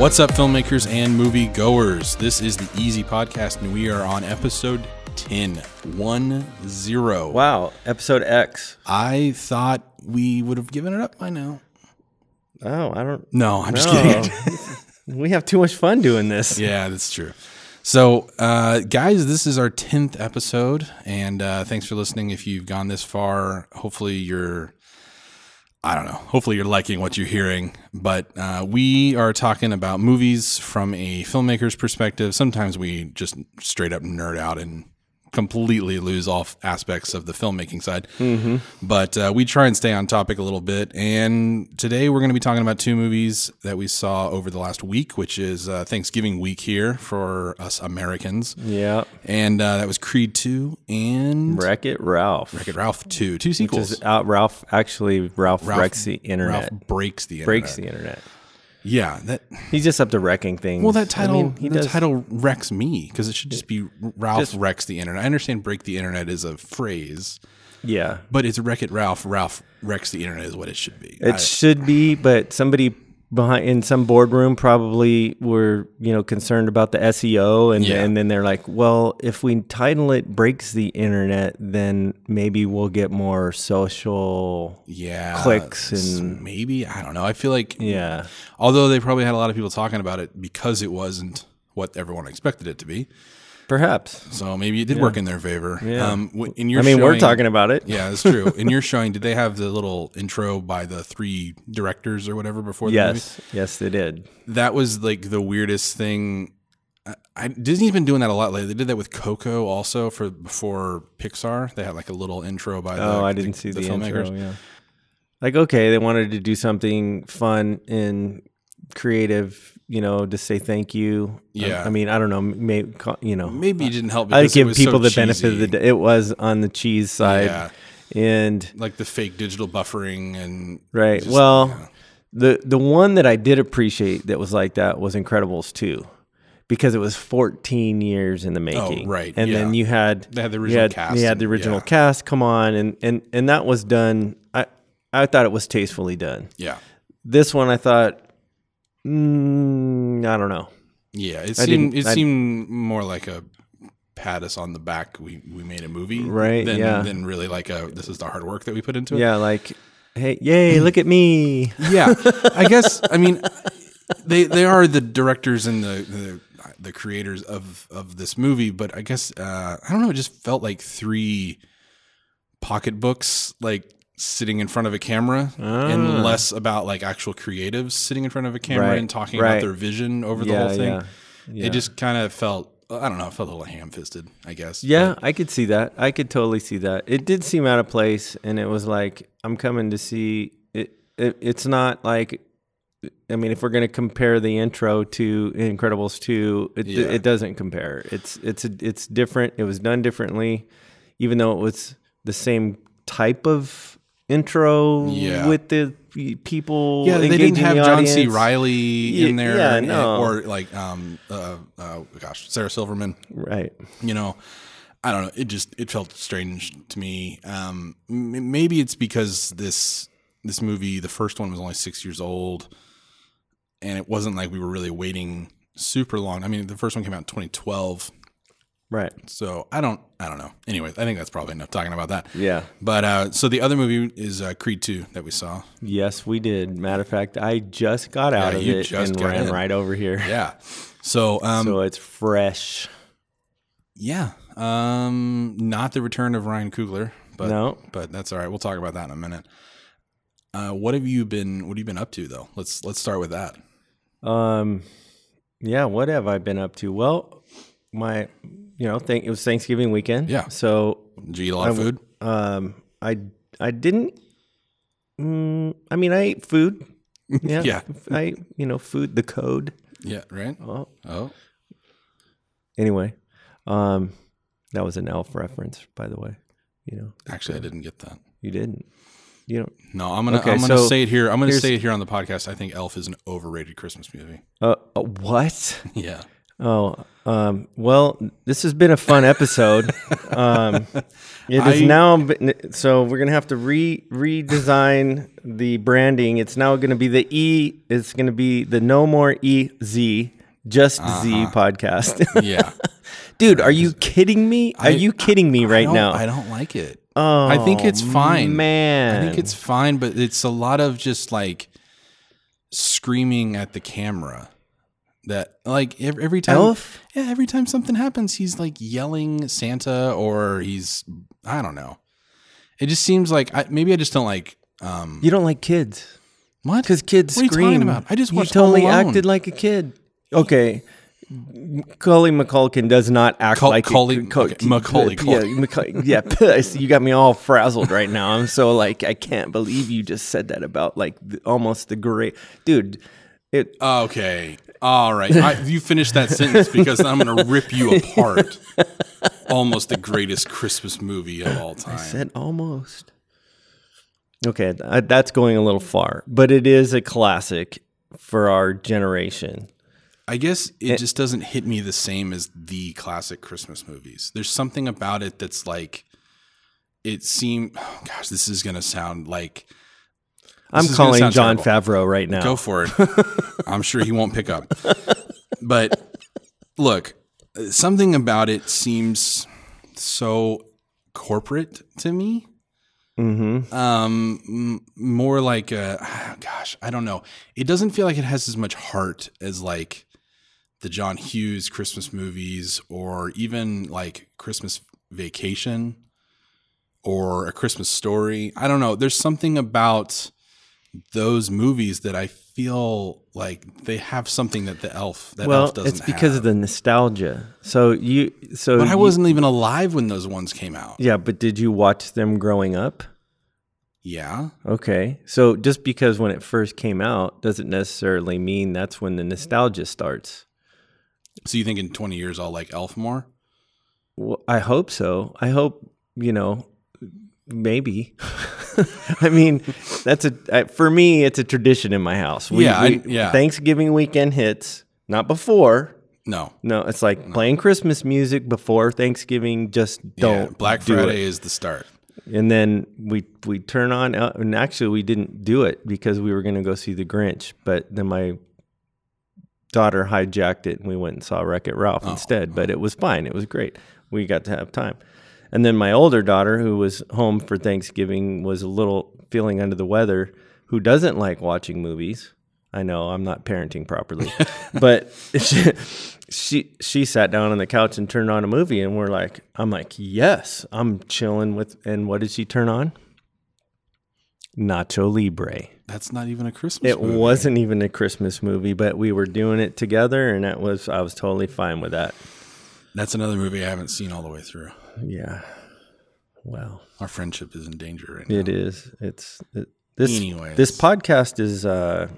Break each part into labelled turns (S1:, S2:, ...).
S1: What's up, filmmakers and movie goers? This is the Easy Podcast, and we are on episode 10. 1 0.
S2: Wow, episode X.
S1: I thought we would have given it up by now.
S2: Oh, I don't.
S1: No, I'm just
S2: No.
S1: kidding.
S2: we have too much fun doing this.
S1: yeah, that's true. So, uh, guys, this is our 10th episode, and uh, thanks for listening. If you've gone this far, hopefully you're, I don't know, hopefully you're liking what you're hearing. But uh, we are talking about movies from a filmmaker's perspective. Sometimes we just straight up nerd out and completely lose all aspects of the filmmaking side. But uh, we try and stay on topic a little bit. And today we're going to be talking about two movies that we saw over the last week, which is uh, Thanksgiving week here for us Americans.
S2: Yeah.
S1: And uh, that was Creed 2 and
S2: Wreck It Ralph.
S1: Wreck-It Ralph 2. Two
S2: Which
S1: sequels.
S2: is out Ralph actually Ralph,
S1: Ralph-
S2: wrecks the internet.
S1: Ralph breaks the internet.
S2: breaks the internet.
S1: Yeah, that
S2: He's just up to wrecking things.
S1: well, that title
S2: I mean, he
S1: that
S2: does.
S1: title wrecks me because it should just be Ralph
S2: Just-
S1: wrecks the internet. I understand break the internet is a phrase,
S2: yeah.
S1: but it's Wreck It Ralph. Ralph wrecks the internet is what it should be.
S2: It
S1: I-
S2: should be, but somebody behind in some boardroom probably were you know concerned about the SEO, and
S1: Yeah.
S2: and then they're like, well, if we title it "breaks the internet," then maybe we'll get more social.
S1: yeah,
S2: clicks and-
S1: maybe I don't know. I feel like
S2: Yeah.
S1: although they probably had a lot of people talking about it because it wasn't what everyone expected it to be.
S2: Perhaps.
S1: So maybe it did work in their favor.
S2: Yeah.
S1: Um, in your
S2: I mean, we're talking about it.
S1: Yeah, that's true. In your showing, did they have the little intro by the three directors or whatever before the movie?
S2: Yes. Yes, they did.
S1: That was like the weirdest thing. I, I, Disney's been doing that a lot lately. They did that with Coco also for before Pixar. They had like a little intro by the
S2: Oh, I didn't
S1: the,
S2: see
S1: the
S2: the,
S1: filmmakers.
S2: intro. Yeah. Like, okay, they wanted to do something fun and creative, you know, to say thank you.
S1: Um, yeah.
S2: I, I mean, I don't know. Maybe you know,
S1: Maybe it didn't help.
S2: I
S1: because
S2: give
S1: was
S2: people
S1: so
S2: the benefit of the
S1: cheesy.
S2: doubt. It was on the cheese side,
S1: Yeah,
S2: and
S1: like the fake digital buffering and
S2: right.
S1: just-
S2: well,
S1: yeah.
S2: the the one that I did appreciate that was like that was Incredibles two. Because it was 14 years in the oh, making,
S1: Oh, right,
S2: And then you had
S1: They had the
S2: you
S1: original
S2: had,
S1: cast
S2: You had the original
S1: yeah.
S2: cast come on, and and and that was done. I I thought it was tastefully done.
S1: yeah,
S2: This one, I thought, mm, I don't know.
S1: yeah. It
S2: I
S1: seemed it
S2: I-
S1: seemed more like a pat us on the back. We we made a movie,
S2: Right,
S1: Than,
S2: yeah.
S1: Than really like a this is the hard work that we put into it.
S2: Yeah, like, hey, yay, look at me.
S1: yeah i guess i mean they they are the directors and the the, the creators of of this movie but i guess uh i don't know it just felt like three pocketbooks like sitting in front of a camera and less about like actual creatives sitting in front of a camera
S2: Ah. Right,
S1: and talking about their vision over the whole thing
S2: yeah, yeah.
S1: it just kind of felt i don't know it felt a little ham-fisted i guess
S2: Yeah, I could see that. I could totally see that. It did seem out of place, and it was like I'm coming to see it. it it's not like. I mean, if we're going to compare the intro to Incredibles two, it,
S1: Yeah.
S2: it doesn't compare. It's it's it's different. It was done differently, even though it was the same type of intro
S1: Yeah.
S2: with the people.
S1: Yeah, they didn't have John C.
S2: Reilly
S1: in there,
S2: yeah, no.
S1: or like um, uh, uh, gosh, Sarah Silverman.
S2: right?
S1: you know i don't know it just it felt strange to me um maybe it's because this this movie the first one was only six years old and it wasn't like we were really waiting super long i mean the first one came out in 2012
S2: Right.
S1: so i don't i don't know anyways i think that's probably enough talking about that
S2: Yeah.
S1: but uh so the other movie is uh, creed 2 that we saw
S2: Yes, we did. Matter of fact, I just got out
S1: Yeah,
S2: of
S1: you
S2: it
S1: just
S2: and ran
S1: in.
S2: right over here.
S1: yeah so um
S2: so it's fresh.
S1: yeah um not the return of ryan Coogler, but
S2: no,
S1: but that's all right. We'll talk about that in a minute. Uh, what have you been? What have you been up to though? Let's let's start with that.
S2: um, yeah. What have I been up to? Well, my, you know, thank it was Thanksgiving weekend.
S1: Yeah.
S2: So,
S1: Did you eat a lot of food?
S2: um, I I didn't. Mm, I mean, I ate food. Yeah.
S1: Yeah.
S2: I you know food the code.
S1: Yeah, right.
S2: Oh.
S1: Oh,
S2: Anyway, um, that was an elf reference, by the way. You know,
S1: actually, I didn't get that.
S2: you didn't. You don't.
S1: No, I'm gonna
S2: Okay,
S1: I'm gonna
S2: so
S1: say it here. I'm gonna say it here on the podcast. I think Elf is an overrated Christmas movie.
S2: Uh, uh, what?
S1: Yeah,
S2: Oh, um, well, this has been a fun episode. um, it is
S1: I-
S2: now been- so we're gonna have to re redesign the branding. It's now going to be the E. It's going to be the No More E Z, just Z
S1: Uh-huh.
S2: podcast.
S1: Yeah.
S2: Dude, are you kidding me? Are
S1: I-
S2: you kidding me
S1: I
S2: right now?
S1: I don't like it.
S2: oh,
S1: I think it's fine.
S2: man.
S1: I think it's fine, but it's a lot of just like screaming at the camera. That like ev- every time,
S2: Elf?
S1: yeah, every time something happens, he's like yelling Santa, or he's I don't know. It just seems like I, maybe I just don't like. Um,
S2: You don't like kids.
S1: what?
S2: Because kids
S1: What are you
S2: scream.
S1: talking about? I just
S2: you
S1: watched
S2: totally acted like a kid. Okay. Cully McCulkin does not act like
S1: Cully-
S2: a, Cul-
S1: okay, Macaulay
S2: Yeah, Macaulay- yeah. you got me all frazzled right now. I'm so like I can't believe you just said that about like the, almost the great dude. It
S1: Okay. All right. I, you finish that sentence because I'm going to rip you apart. Almost the greatest Christmas movie of all time.
S2: I said almost. Okay, th- that's going a little far, but it is a classic for our generation.
S1: I guess it eh. just doesn't hit me the same as the classic Christmas movies. There's something about it that's like, it seemed, gosh, this is going to sound like,
S2: I'm calling John
S1: terrible.
S2: Favreau right now.
S1: go for it. I'm sure he won't pick up. But look, something about it seems so corporate to me.
S2: mm-hmm.
S1: um more like uh gosh i don't know it doesn't feel like it has as much heart as like the john hughes christmas movies or even like christmas vacation or a christmas story i don't know there's something about those movies that i feel like they have something that the elf that
S2: well,
S1: elf doesn't
S2: it's because
S1: have.
S2: of the nostalgia. So you, so
S1: but i
S2: you-
S1: wasn't even alive when those ones came out
S2: Yeah, but did you watch them growing up?
S1: yeah
S2: Okay, so just because when it first came out doesn't necessarily mean that's when the nostalgia starts.
S1: so you think in 20 years i'll like elf more
S2: Well, I hope so. I hope you know, maybe. I mean, that's a for me. It's a tradition in my house. We,
S1: Yeah, I- yeah.
S2: Thanksgiving weekend hits, not before.
S1: no
S2: No, it's like playing Christmas music before Thanksgiving. Just don't.
S1: Yeah, Black
S2: do.
S1: Friday is the start.
S2: And then we we turn on, uh, and actually we didn't do it because we were going to go see The Grinch, but then my daughter hijacked it, and we went and saw Wreck It Ralph
S1: Oh,
S2: instead. But it was fine; it was great. We got to have time. And then my older daughter, who was home for Thanksgiving, was a little feeling under the weather. Who doesn't like watching movies? I know I'm not parenting properly, but she, she she sat down on the couch and turned on a movie, and we're like, I'm like, yes, I'm chilling with. And what did she turn on? Nacho Libre.
S1: That's not even a Christmas movie.
S2: It
S1: movie.
S2: wasn't even a Christmas movie, but we were doing it together, and that was I was totally fine with that.
S1: That's another movie I haven't seen all the way through.
S2: Yeah. Well,
S1: Our friendship is in danger right now.
S2: it is. It's it, this.
S1: Anyways.
S2: this podcast is uh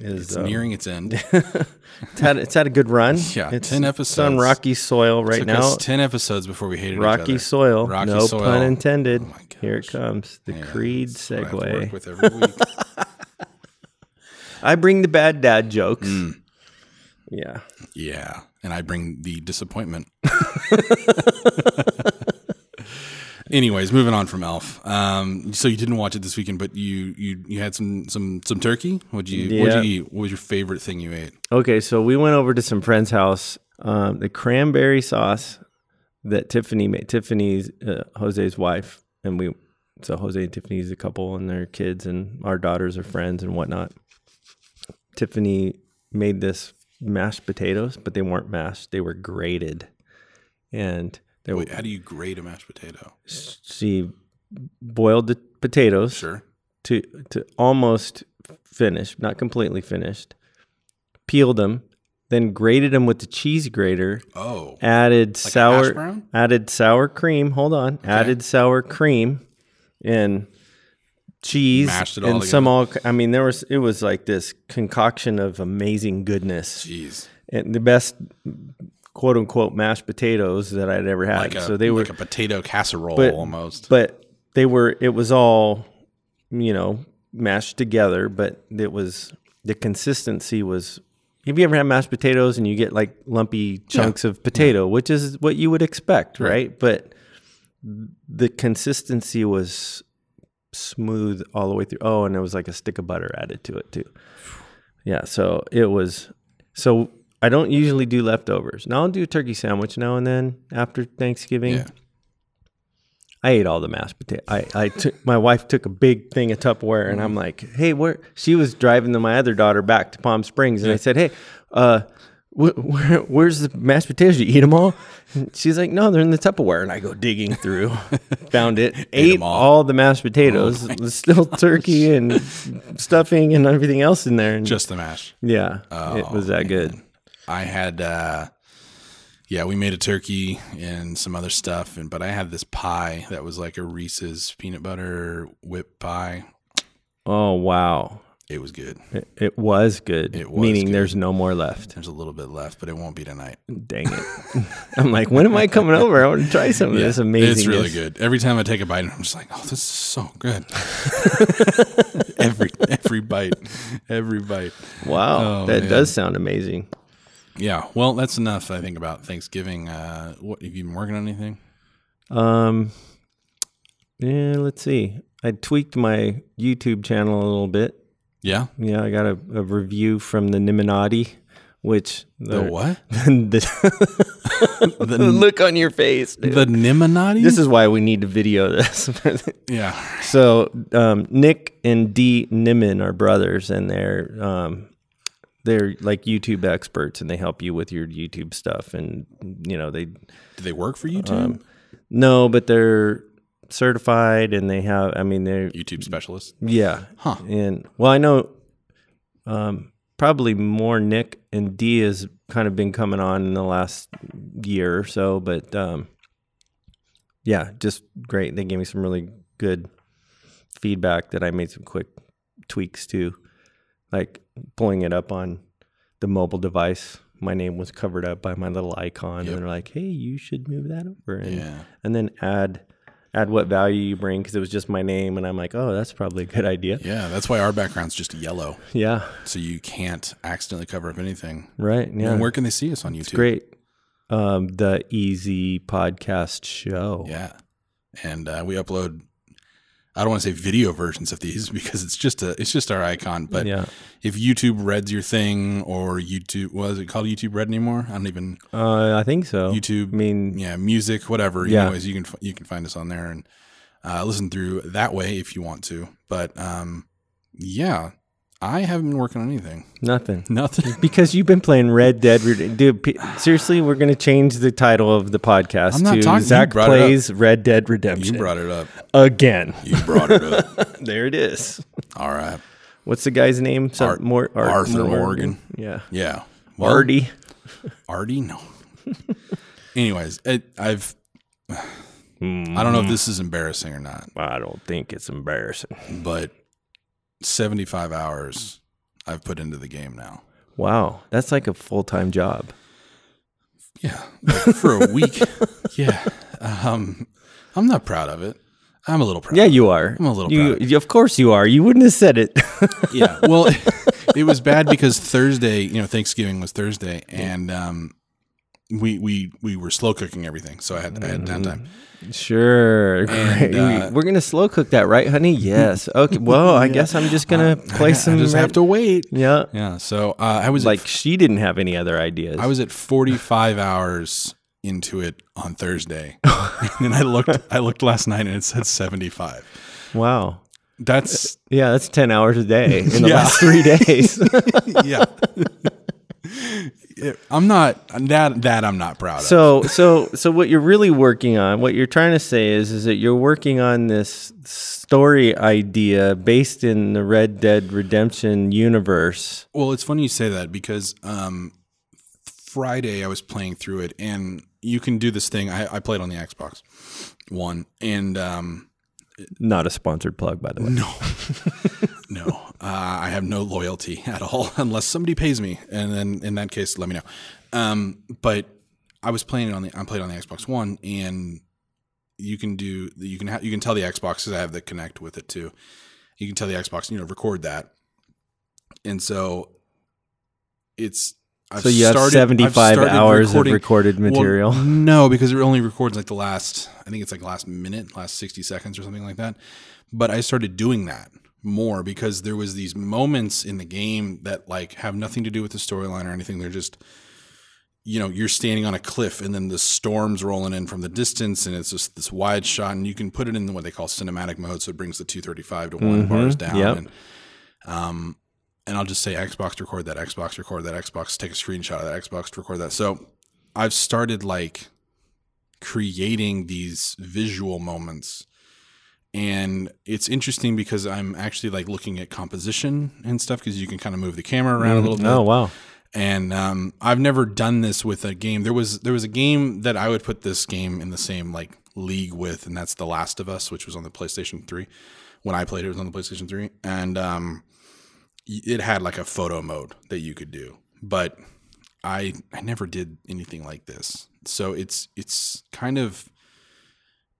S2: is
S1: It's
S2: um,
S1: nearing its end.
S2: it's had it's had a good run.
S1: Yeah,
S2: it's,
S1: 10
S2: It's on rocky soil right now.
S1: ten episodes before we hated
S2: rocky soil.
S1: Rocky
S2: no
S1: soil.
S2: pun intended.
S1: Oh my
S2: Here it comes. The
S1: Yeah,
S2: Creed
S1: that's what I have to work
S2: segue.
S1: with every week.
S2: I bring the bad dad jokes.
S1: Mm.
S2: Yeah.
S1: yeah, and I bring the disappointment. Anyways, moving on from Elf. Um, so you didn't watch it this weekend, but you you you had some some some turkey. What'd you what'd you eat? What was your favorite thing you ate?
S2: Okay, so we went over to some friend's house. Um, the cranberry sauce that Tiffany made. Tiffany's uh, Jose's wife, and we. So Jose and Tiffany's a couple, and their kids, and our daughters are friends and whatnot. Tiffany made this mashed potatoes, but they weren't mashed; they were grated, and they were,
S1: Wait, how do you grate a mashed potato?
S2: she boiled the potatoes
S1: Sure.
S2: to to almost finished, not completely finished. Peeled them, then grated them with the cheese grater.
S1: Oh,
S2: Added
S1: Like
S2: sour,
S1: brown?
S2: added sour cream. Hold on, added sour cream and cheese
S1: Mashed it all
S2: and some all. I mean, there was it was like this concoction of amazing goodness
S1: jeez.
S2: and the best quote unquote mashed potatoes that I'd ever had.
S1: Like a,
S2: so they were
S1: like a potato casserole
S2: but-
S1: almost.
S2: but they were it was all you know mashed together but it was the consistency was have you ever had mashed potatoes and you get like lumpy chunks of potato, which is what you would expect, right? But the consistency was smooth all the way through. Oh, and it was like a stick of butter added to it too. Yeah, so it was so I don't usually do leftovers. Now I'll do a turkey sandwich now and then after Thanksgiving.
S1: Yeah.
S2: I ate all the mashed potato. I, I took my wife took a big thing of Tupperware, and I'm like, "Hey, where?" She was driving the, my other daughter back to Palm Springs, and I said, "Hey, uh, wh- where, where's the mashed potatoes? You eat them all?" And she's like, "No, they're in the Tupperware." And I go digging through, found it, ate
S1: 'em all.
S2: all. the mashed potatoes, There's still turkey and stuffing and everything else in there. And
S1: Just the mash.
S2: yeah, it was that good.
S1: I had, uh, yeah, we made a turkey and some other stuff, and but I had this pie that was like a Reese's peanut butter whip pie.
S2: Oh wow,
S1: It was good.
S2: it, it was good.
S1: It was
S2: meaning
S1: good.
S2: there's no more left.
S1: There's a little bit left, but it won't be tonight.
S2: Dang it! I'm like, when am I coming over? I want to try some of this amazing.
S1: It's really good. Every time I take a bite, I'm just like, oh, this is so good. every every bite, every bite.
S2: Wow,
S1: Oh,
S2: that
S1: man.
S2: does sound amazing.
S1: Yeah. Well, that's enough. I think about Thanksgiving. Uh, what have you been working on anything?
S2: Um, yeah, let's see. I tweaked my YouTube channel a little bit.
S1: Yeah.
S2: Yeah, I got a, a review from the Nimminati, which
S1: The what?
S2: the, the look on your face. dude.
S1: The Nimminati.
S2: this is why we need to video this.
S1: yeah.
S2: so um, Nick and Dee Nimmin are brothers, and they're um, they're like YouTube experts, and they help you with your YouTube stuff. And you know they
S1: Do they work for YouTube?
S2: Um, no, but they're certified, and they have. I mean, they're
S1: YouTube specialists
S2: yeah.
S1: Huh.
S2: And well, I know um, probably more Nick and Dee has kind of been coming on in the last year or so, but um, yeah, just great. They gave me some really good feedback that I made some quick tweaks to, like pulling it up on the mobile device. My name was covered up by my little icon,
S1: Yep.
S2: and they're like, "Hey, you should move that over." And
S1: Yeah.
S2: and then add add what value you bring because it was just my name and i'm like oh that's probably a good idea
S1: Yeah. That's why our background's just yellow,
S2: yeah
S1: so you can't accidentally cover up anything.
S2: right yeah
S1: And where can they see us on YouTube?
S2: great um the easy podcast show
S1: Yeah. And uh, we upload. I don't want to say video versions of these because it's just a it's just our icon. But
S2: yeah
S1: if YouTube Red's your thing or YouTube was it called YouTube Red anymore? I don't even
S2: uh i think so
S1: YouTube.
S2: i mean
S1: yeah, music, whatever.
S2: Yeah.
S1: Anyways, you can you can find us on there and uh, listen through that way if you want to. But um, yeah, I haven't been working on anything.
S2: nothing
S1: Nothing.
S2: because you've been playing red dead Red- dude p- seriously we're gonna change the title of the podcast
S1: I'm not
S2: to
S1: talking-
S2: zach plays red dead Redemption.
S1: You brought it up.
S2: again
S1: You brought it up.
S2: there it is
S1: All right.
S2: what's the guy's name Some,
S1: Art-
S2: more Art-
S1: Arthur
S2: Morgan.
S1: Morgan.
S2: yeah
S1: Yeah. Well,
S2: artie
S1: Artie? No. Anyways, it, I've. I don't know if mm-hmm. this is embarrassing or not,
S2: i don't think it's embarrassing
S1: but 75 hours I've put into the game now.
S2: wow that's like a full-time job
S1: Yeah, like for a week. yeah, um, I'm not proud of it. I'm a little proud.
S2: Yeah, you are.
S1: I'm a little
S2: You,
S1: proud.
S2: you- of course you are. You wouldn't have said it.
S1: yeah. Well, it was bad because Thursday, you know, Thanksgiving was Thursday, and um, we we we were slow cooking everything, so I had I had downtime.
S2: sure.
S1: And,
S2: Great.
S1: uh,
S2: We're gonna slow cook that, right, honey? Yes. Okay. Well, I guess I'm just gonna play
S1: I
S2: some.
S1: just have to wait.
S2: Yeah.
S1: Yeah. So uh, I was
S2: Like
S1: at,
S2: she didn't have any other ideas.
S1: I was at 45 hours into it on Thursday, and I looked I looked last night and it said 75.
S2: wow.
S1: That's
S2: Yeah, that's ten hours a day in the
S1: Yeah.
S2: last three days.
S1: yeah. It- I'm not that that I'm not proud of.
S2: so, so, so, what you're really working on, what you're trying to say is, is that you're working on this story idea based in the Red Dead Redemption universe.
S1: Well, it's funny you say that because um, Friday I was playing through it, and you can do this thing. I, I played on the Xbox One, and um,
S2: Not a sponsored plug, by the way.
S1: no, no, uh, I have no loyalty at all unless somebody pays me, and then in that case, let me know. Um, but I was playing it on the I played on the Xbox One, and you can do you can ha- you can tell the Xbox because I have the Kinect with it too. You can tell the Xbox, you know, record that, and so it's I've
S2: So you have
S1: started- I've
S2: 75 hours
S1: recording-
S2: of recorded
S1: Well,
S2: material.
S1: no, because it only records like the last, I think it's like last minute, last 60 seconds or something like that. But I started doing that more because there was these moments in the game that like have nothing to do with the storyline or anything. They're just, you know, you're standing on a cliff and then the storm's rolling in from the distance and it's just this wide shot and you can put it in what they call cinematic mode. So it brings the 235 to one
S2: Mhm,
S1: bars down.
S2: yep.
S1: And, um, and I'll just say Xbox record that, Xbox record that, Xbox take a screenshot of that, Xbox record that. So I've started like creating these visual moments. And it's interesting because I'm actually like looking at composition and stuff because you can kind of move the camera around a little bit.
S2: Oh wow.
S1: And um, I've never done this with a game. There was there was a game that I would put this game in the same like league with, and that's The Last of Us, which was on the PlayStation Three. When I played it, it was on the PlayStation Three, and um, it had like a photo mode that you could do. But I I never did anything like this, so it's it's kind of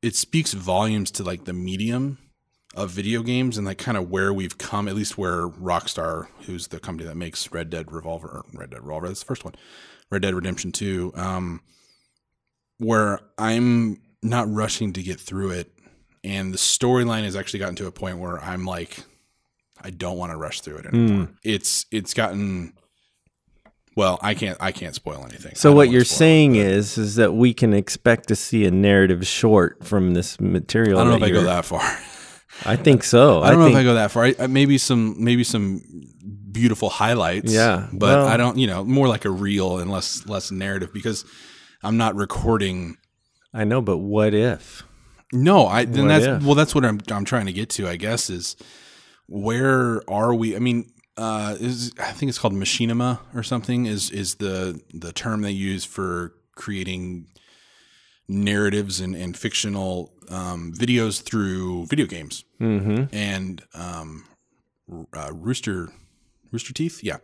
S1: it speaks volumes to like the medium of video games and like kind of where we've come, at least where Rockstar, who's the company that makes Red Dead Revolver, or Red Dead Revolver, that's the first one, Red Dead Redemption 2, um, where I'm not rushing to get through it. And the storyline has actually gotten to a point where I'm like, I don't want to rush through it anymore. It's it's gotten well, I can't I can't spoil anything.
S2: So what you're saying
S1: but
S2: is is that we can expect to see a narrative short from this material.
S1: I don't know if I go that far.
S2: I think so.
S1: I don't know
S2: think,
S1: if I go that far. I, I- maybe some maybe some beautiful highlights.
S2: Yeah,
S1: but
S2: well-
S1: I don't. You know, more like a reel and less less narrative because I'm not recording.
S2: I know, but what if?
S1: No, I then
S2: What
S1: that's
S2: if?
S1: well. That's what I'm I'm trying to get to. I guess is where are we? I mean, uh, is I think it's called machinima or something. Is is the the term they use for creating narratives and, and fictional um, videos through video games
S2: Mm-hmm.
S1: and um, uh, Rooster Rooster Teeth, yeah,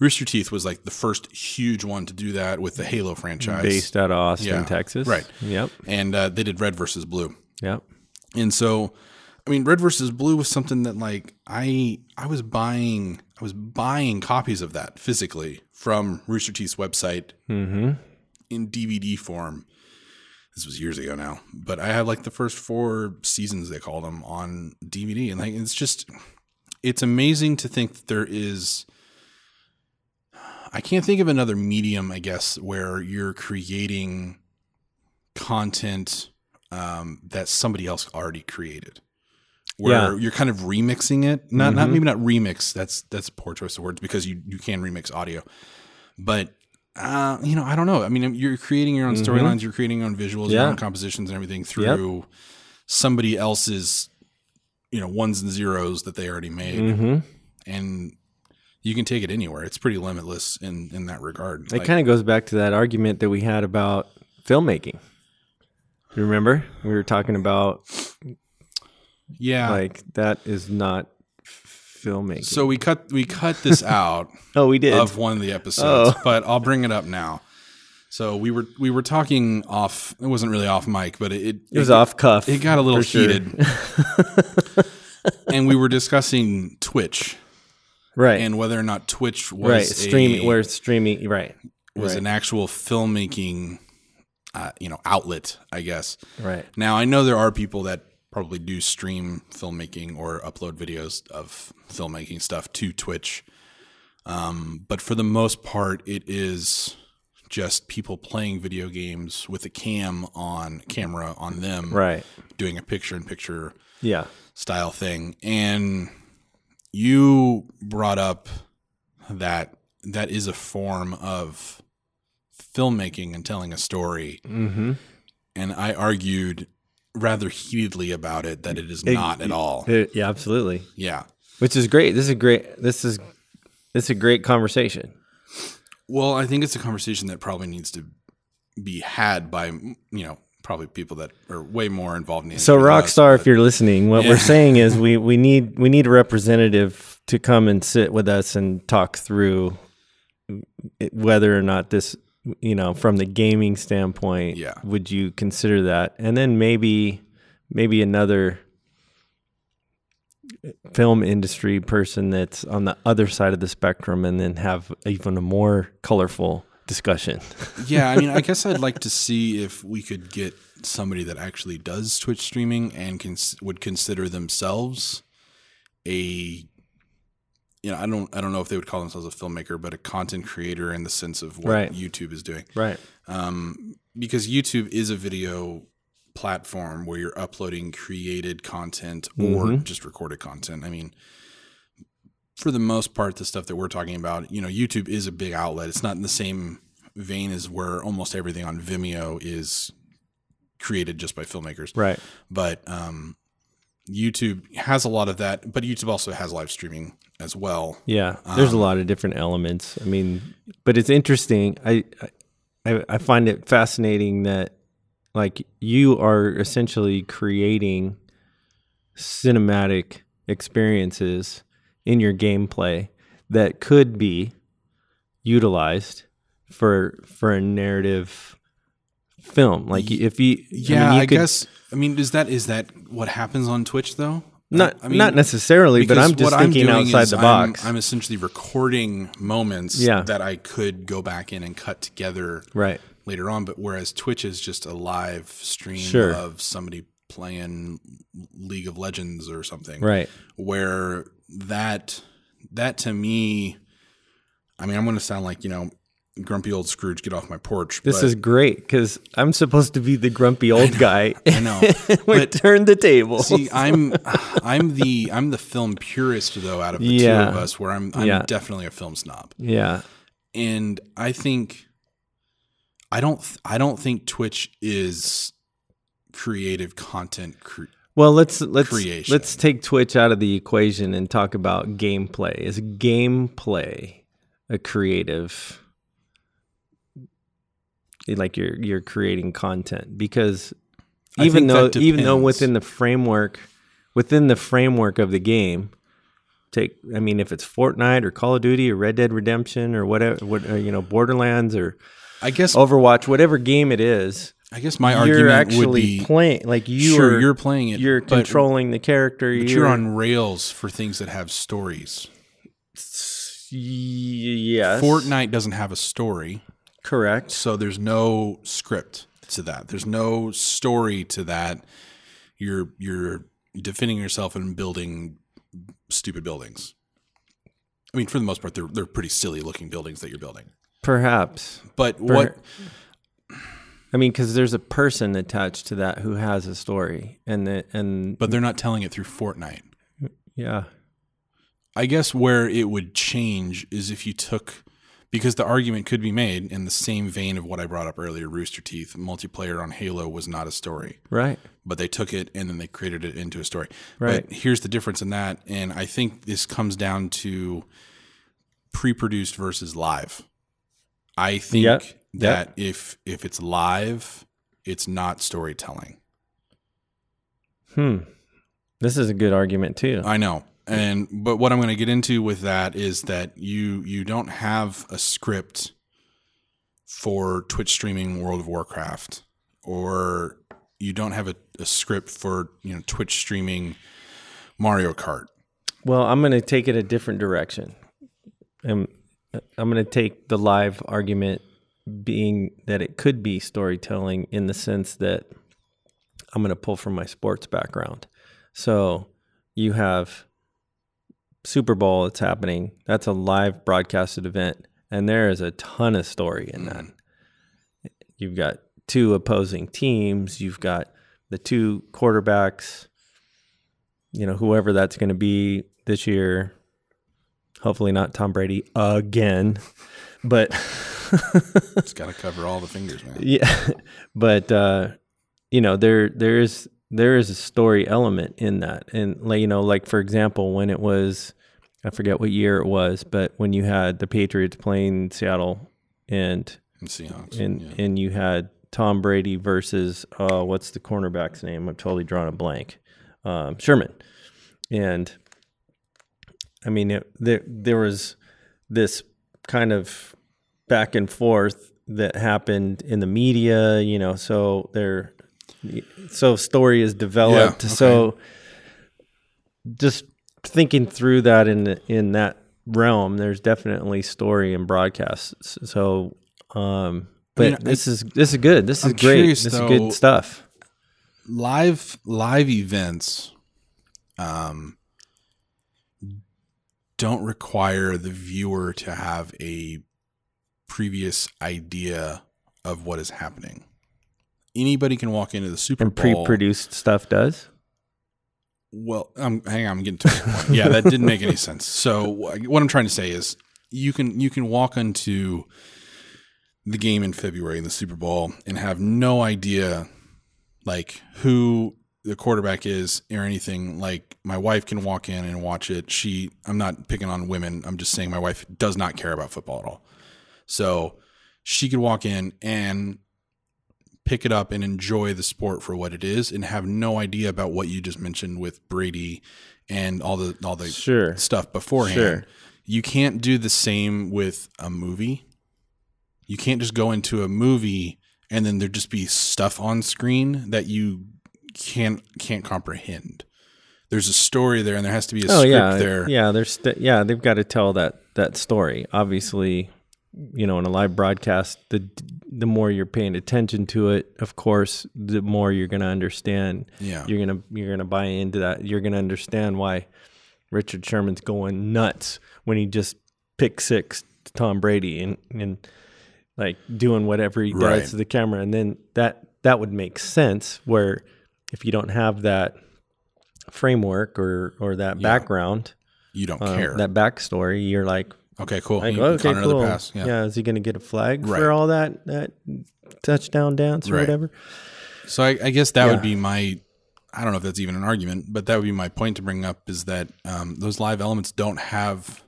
S1: Rooster Teeth was like the first huge one to do that with the Halo franchise,
S2: Based out of Austin,
S1: Yeah,
S2: Texas.
S1: right.
S2: Yep.
S1: and uh, they did Red versus Blue,
S2: Yep.
S1: and so I mean, Red versus Blue was something that like I I was buying I was buying copies of that physically from Rooster Teeth's website
S2: Mm-hmm.
S1: in DVD form. This was years ago now, but I have like the first four seasons they called them on DVD, and like it's just it's amazing to think that there is. I can't think of another medium, I guess, where you're creating content um, that somebody else already created. Where
S2: Yeah.
S1: you're kind of remixing it, not not
S2: Mhm.
S1: maybe not remix. That's that's a poor choice of words because you you can remix audio, but uh, you know, I don't know. I mean, you're creating your own
S2: Mhm.
S1: storylines, you're creating your own visuals, your own compositions, and everything through somebody else's, you know, ones and zeros that they already made,
S2: Mm-hmm.
S1: and you can take it anywhere. It's pretty limitless in in that regard.
S2: It kind of goes back to that argument that we had about filmmaking. You remember we were talking about
S1: yeah.
S2: like that is not filmmaking.
S1: so we cut we cut this out
S2: oh, we did.
S1: of one of the episodes,
S2: Oh.
S1: but I'll bring it up now. So we were we were talking off. It wasn't really off mic, but it
S2: it was off cuff.
S1: It got a little
S2: for sure.
S1: heated, and we were discussing Twitch
S2: right.
S1: and whether or not Twitch was
S2: right. Streaming. We're streaming. Right.
S1: was
S2: right.
S1: an actual filmmaking, uh, you know, outlet. I guess.
S2: Right.
S1: Now I know there are people that probably do stream filmmaking or upload videos of filmmaking stuff to Twitch, um, but for the most part, it is just people playing video games with a cam on camera on them,
S2: Right.
S1: doing a picture-in-picture
S2: Yeah.
S1: style thing. And you brought up that that is a form of filmmaking and telling a story.
S2: Mm-hmm.
S1: And I argued rather heatedly about it that it is
S2: It-
S1: not at all.
S2: Eh, yeah. Absolutely.
S1: Yeah.
S2: Which is great. This is great. This is this is a great conversation.
S1: Well, I think it's a conversation that probably needs to be had by, you know, probably people that are way more involved in the
S2: So
S1: us,
S2: Rockstar,
S1: but-
S2: if you're listening, what
S1: Yeah.
S2: we're saying is we we need we need a representative to come and sit with us and talk through eh, whether or not this you know from the gaming standpoint
S1: Yeah.
S2: would you consider that and then maybe maybe another film industry person that's on the other side of the spectrum and then have even a more colorful discussion.
S1: yeah, I mean, I guess I'd like to see if we could get somebody that actually does Twitch streaming and cons- would consider themselves a you know, I don't I don't know if they would call themselves a filmmaker, but a content creator in the sense of what
S2: Right.
S1: YouTube is doing.
S2: Right.
S1: Um, because YouTube is a video platform where you're uploading created content or
S2: Mhm.
S1: just recorded content. I mean, for the most part, the stuff that we're talking about, you know, YouTube is a big outlet. It's not in the same vein as where almost everything on Vimeo is created just by filmmakers.
S2: Right.
S1: But um, YouTube has a lot of that, but YouTube also has live streaming as well.
S2: Yeah, there's a
S1: Um,
S2: lot of different elements. I mean, but it's interesting. I, I I find it fascinating that like you are essentially creating cinematic experiences in your gameplay that could be utilized for for a narrative film. Like if you,
S1: Yeah,
S2: mean, you
S1: I
S2: could-
S1: guess. I mean, is that is that what happens on Twitch though?
S2: Not
S1: I mean,
S2: not necessarily, but I'm just thinking
S1: doing
S2: outside the
S1: I'm-
S2: box.
S1: I'm, essentially recording moments
S2: Yeah.
S1: that I could go back in and cut together
S2: right.
S1: later on. But whereas Twitch is just a live stream
S2: Sure.
S1: of somebody playing League of Legends or something,
S2: Right.
S1: where that that to me, I mean, I'm going to sound like you know grumpy old Scrooge, get off my porch.
S2: This
S1: but
S2: is great because I'm supposed to be the grumpy old guy.
S1: I know. But-
S2: turn the table.
S1: See, I'm I'm the I'm the film purist though out of the
S2: Yeah.
S1: two of us, where I'm I'm
S2: Yeah.
S1: definitely a film snob,
S2: yeah,
S1: and I think I don't I don't think Twitch is creative content. Cre-
S2: well let's let's
S1: Creation.
S2: let's take Twitch out of the equation and talk about gameplay. Is gameplay a creative? Like you're you're creating content because
S1: I
S2: even though even though within the framework within the framework of the game take i mean if it's fortnite or call of duty or red dead redemption or whatever what or, you know borderlands or
S1: I guess
S2: overwatch whatever game it is
S1: I guess my
S2: you're
S1: argument
S2: actually
S1: would be
S2: playing like you
S1: sure
S2: are
S1: you're playing it,
S2: you're controlling the character
S1: but you're on rails for things that have stories.
S2: yes
S1: Fortnite doesn't have a story.
S2: Correct
S1: So there's no script to that. There's no story to that. You're you're defending yourself and building stupid buildings. I mean, for the most part, they're they're pretty silly looking buildings that you're building.
S2: perhaps
S1: But what?
S2: i mean because there's a person attached to that who has a story and the, and
S1: But they're not telling it through Fortnite.
S2: yeah
S1: I guess where it would change is if you took because the argument could be made in the same vein of what I brought up earlier, Rooster Teeth. Multiplayer on Halo was not a story.
S2: right
S1: but they took it and then they created it into a story.
S2: Right.
S1: But here's the difference in that, and I think this comes down to pre-produced versus live. I think
S2: Yep.
S1: that if if it's live, it's not storytelling.
S2: hmm this is a good argument too
S1: I know. And but what I'm going to get into with that is that you you don't have a script for Twitch streaming World of Warcraft or you don't have a, a script for, you know, Twitch streaming Mario Kart.
S2: Well, I'm going to take it a different direction. Um, I'm going to take the live argument being that it could be storytelling in the sense that I'm going to pull from my sports background. So you have Super Bowl that's happening. That's a live broadcasted event, and there is a ton of story in that. You've got two opposing teams. You've got the two quarterbacks you know, whoever that's going to be this year. Hopefully not Tom Brady again, but
S1: It's got to cover all the fingers, man.
S2: yeah, but uh, you know, there there is there is a story element in that, and like you know, like for example, when it was, I forget what year it was, but when you had the Patriots playing Seattle, and
S1: And Seahawks.
S2: and
S1: yeah.
S2: and you had Tom Brady versus uh, what's the cornerback's name? I'm totally drawing a blank. Um, Sherman, and I mean it, there there was this kind of back and forth that happened in the media, you know. So there, so story is developed.
S1: Yeah, okay.
S2: So just thinking through that in the, in that realm, there's definitely story and broadcasts. So, um, but
S1: mean,
S2: this is this is good. This is
S1: I'm
S2: great.
S1: curious,
S2: this
S1: though,
S2: is good stuff.
S1: live live events um don't require the viewer to have a previous idea of what is happening. Anybody can walk into the Super
S2: And
S1: Bowl.
S2: And pre-produced stuff does.
S1: Well, um, hang on, I'm getting to. Yeah, that didn't make any sense. So what I'm trying to say is, you can you can walk into the game in February in the Super Bowl and have no idea, like who the quarterback is or anything. Like my wife can walk in and watch it. She, I'm not picking on women. I'm just saying my wife does not care about football at all. So she could walk in and pick it up and enjoy the sport for what it is and have no idea about what you just mentioned with Brady and all the all the
S2: Sure.
S1: stuff beforehand.
S2: Sure.
S1: You can't do the same with a movie. You can't just go into a movie and then there just be stuff on screen that you can't can't comprehend. There's a story there and there has to be a
S2: Oh
S1: script
S2: yeah,
S1: there.
S2: yeah. There's st- yeah. They've got to tell that that story. Obviously, you know, in a live broadcast, the the more you're paying attention to it, of course, the more you're going to understand.
S1: Yeah.
S2: You're gonna you're gonna buy into that. You're gonna understand why Richard Sherman's going nuts when he just pick six Tom Brady and and like doing whatever he does
S1: Right.
S2: to the camera, and then that that would make sense. Where if you don't have that framework or or that background,
S1: You don't
S2: um,
S1: care.
S2: that backstory, you're like,
S1: okay, cool.
S2: like okay, cool.
S1: pass.
S2: Yeah.
S1: Yeah.
S2: is he going to get a flag
S1: Right.
S2: for all that that touchdown dance or
S1: Right.
S2: whatever?
S1: So I, I guess that
S2: Yeah.
S1: would be my. I don't know if that's even an argument, but that would be my point to bring up is that um, those live elements don't have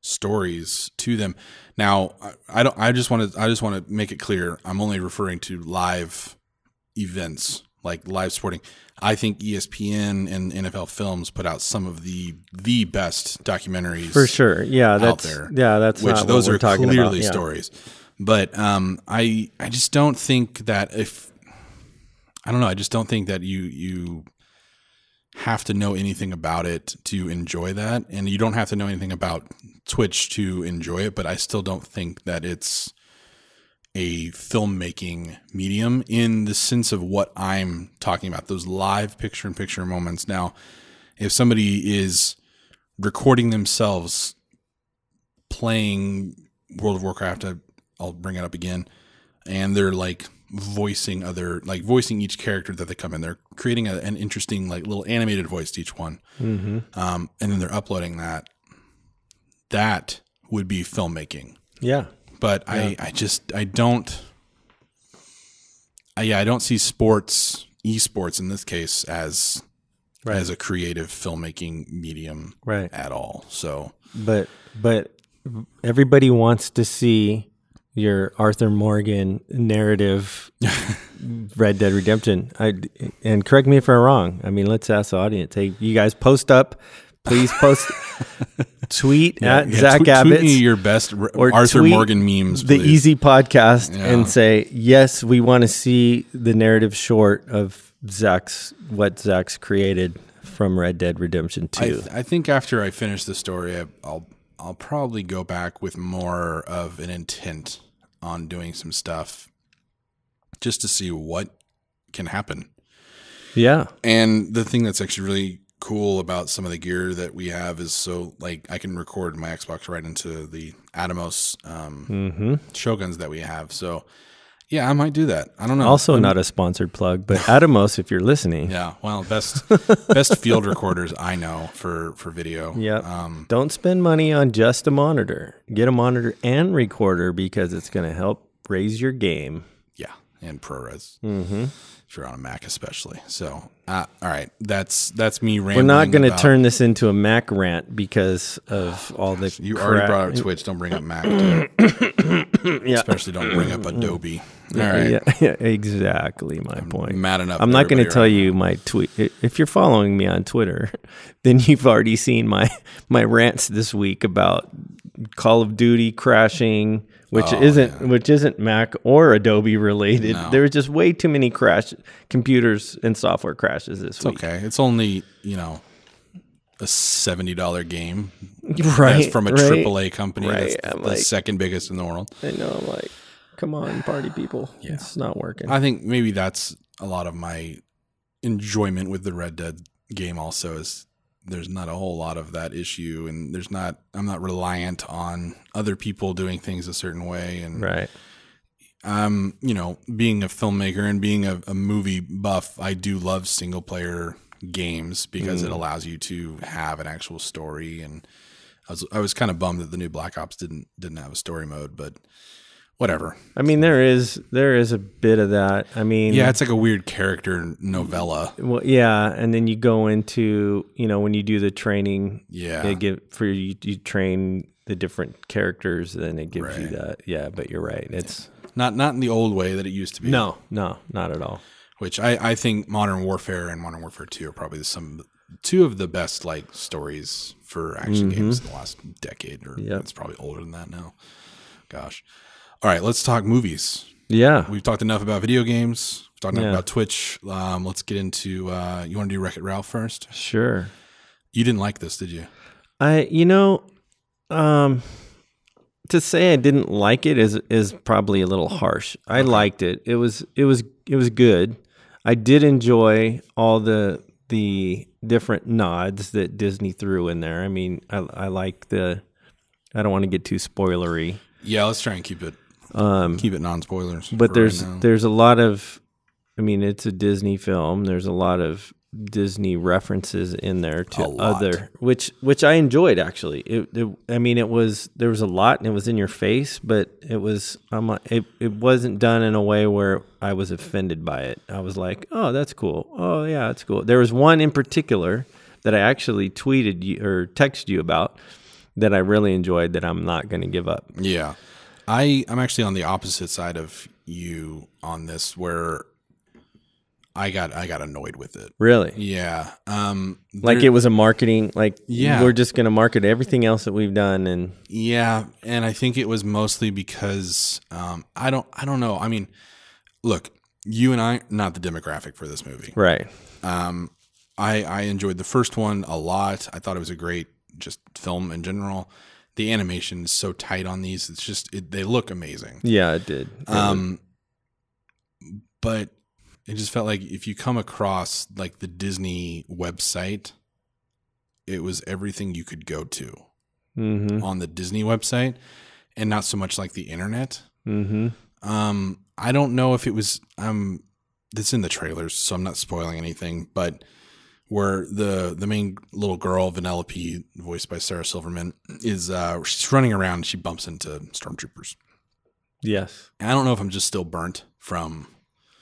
S1: stories to them. Now, I, I don't. I just want to. I just want to make it clear. I'm only referring to live events, like live sporting. I think ESPN and NFL Films put out some of the the best documentaries
S2: For sure, yeah, that's
S1: there,
S2: yeah, that's
S1: which those
S2: what we're
S1: are
S2: talking
S1: clearly
S2: about. yeah.
S1: stories. But um, I I just don't think that if I don't know, I just don't think that you you have to know anything about it to enjoy that, and you don't have to know anything about Twitch to enjoy it. But I still don't think that it's a filmmaking medium in the sense of what I'm talking about those live picture in picture moments. Now, if somebody is recording themselves playing World of Warcraft, I, I'll bring it up again, and they're like voicing other, like voicing each character that they come in. They're creating a, an interesting, like little animated voice to each one,
S2: Mm-hmm.
S1: um, and then they're uploading that. That would be filmmaking
S2: Yeah,
S1: but I, I just I don't I, yeah I don't see sports esports in this case as
S2: Right.
S1: as a creative filmmaking medium
S2: right.
S1: at all. So
S2: But but everybody wants to see your Arthur Morgan narrative, Red Dead Redemption. I and correct me if I'm wrong. I mean, let's ask the audience. Hey, you guys post up. Please post, tweet at
S1: yeah,
S2: Zach
S1: tweet,
S2: Abbott
S1: tweet me your best R-
S2: or
S1: Arthur Morgan memes.
S2: the. Easy Podcast,
S1: Yeah.
S2: and say yes. We want to see the narrative short of Zach's what Zach's created from Red Dead Redemption
S1: I,
S2: Two.
S1: I think after I finish the story, I, I'll I'll probably go back with more of an intent on doing some stuff, just to see what can happen.
S2: yeah,
S1: And the thing that's actually really cool about some of the gear that we have is so like I can record my Xbox right into the Atomos um,
S2: mm-hmm.
S1: Shoguns that we have. So yeah, I might do that. I don't know.
S2: Also, not a sponsored plug, but Atomos, if you're listening,
S1: yeah. Well, best best field recorders I know for for video.
S2: Yeah.
S1: Um,
S2: don't spend money on just a monitor. Get a monitor and recorder because it's going to help raise your game.
S1: yeah, and ProRes
S2: Mm-hmm.
S1: If you're on a Mac, especially. So uh, all right, that's that's me.
S2: Ranting.
S1: We're
S2: not going to turn this into a Mac rant because of all the
S1: You
S2: crap.
S1: already brought up Twitch. Don't bring up Mac.
S2: yeah.
S1: Especially don't bring up Adobe. All right.
S2: Yeah, yeah, exactly my point.
S1: Mad enough.
S2: I'm not going to tell
S1: right
S2: you my tweet. If you're following me on Twitter, then you've already seen my my rants this week about Call of Duty crashing, which
S1: Oh,
S2: isn't
S1: yeah.
S2: which isn't Mac or Adobe related.
S1: No.
S2: There was just way too many crash computers and software crashes this
S1: It's
S2: week.
S1: okay. It's only you know a seventy dollar game
S2: right
S1: from a
S2: right.
S1: AAA company
S2: Right,
S1: that's
S2: I'm
S1: the second biggest in the world.
S2: I know. I'm like, come on, party people. It's not working.
S1: I think maybe that's a lot of my enjoyment with the Red Dead game. Also, is there's not a whole lot of that issue, and there's not. I'm not reliant on other people doing things a certain way, and
S2: right.
S1: um, you know, being a filmmaker and being a, a movie buff, I do love single player games because
S2: Mm.
S1: it allows you to have an actual story. And I was I was kind of bummed that the new Black Ops didn't didn't have a story mode, but whatever.
S2: I mean, there is there is a bit of that. I mean,
S1: Yeah, it's like a weird character novella.
S2: Well, yeah, and then you go into you know when you do the training,
S1: Yeah.
S2: they give for you you train the different characters, then it gives you that. Yeah, but you're right. It's
S1: Not not in the old way that it used to be.
S2: no, no, not at all.
S1: Which I, I think Modern Warfare and Modern Warfare Two are probably some two of the best like stories for action mm-hmm. games in the last decade, or
S2: Yep.
S1: it's probably older than that now. Gosh. All right, let's talk movies.
S2: Yeah,
S1: We've talked enough about video games. We've talked enough
S2: Yeah.
S1: about Twitch. Um, let's get into. Uh, you want to do Wreck It Ralph first?
S2: sure.
S1: You didn't like this, did you?
S2: I you know, um, to say I didn't like it is is probably a little harsh. I liked it. It was it was it was good. I did enjoy all the the different nods that Disney threw in there. I mean, I I like the. I don't want to get too spoilery,
S1: Yeah, let's try and keep it
S2: um,
S1: keep it non spoilers.
S2: but there's there's a lot of. I mean, it's a Disney film. There's a lot of Disney references in there to other, which which I enjoyed actually. It, it, I mean, it was there was a lot and it was in your face, but it was I'm a- it it wasn't done in a way where I was offended by it. I was like, oh, that's cool. Oh yeah, that's cool. There was one in particular that I actually tweeted you or texted you about that I really enjoyed that I'm not going to give up.
S1: Yeah. I I'm actually on the opposite side of you on this where I got I got annoyed with it.
S2: Really.
S1: Yeah. Um
S2: Like
S1: there-
S2: it was a marketing, like
S1: Yeah.
S2: we're just going to market everything else that we've done, and
S1: yeah, and I think it was mostly because um I don't I don't know. I mean, look, you and I not the demographic for this movie.
S2: right,
S1: Um I I enjoyed the first one a lot. I thought it was a great just film in general. The animation is so tight on these. It's just it, they look amazing.
S2: yeah, it did. It
S1: Um, but it just felt like if you come across like the Disney website, it was everything you could go to
S2: Mm-hmm.
S1: on the Disney website, and not so much like the internet.
S2: Mm-hmm.
S1: Um, I don't know if it was um, it's in the trailers, so I'm not spoiling anything, but where the the main little girl Vanellope, voiced by Sarah Silverman, is uh, she's running around, and she bumps into stormtroopers.
S2: Yes.
S1: And I don't know if I'm just still burnt from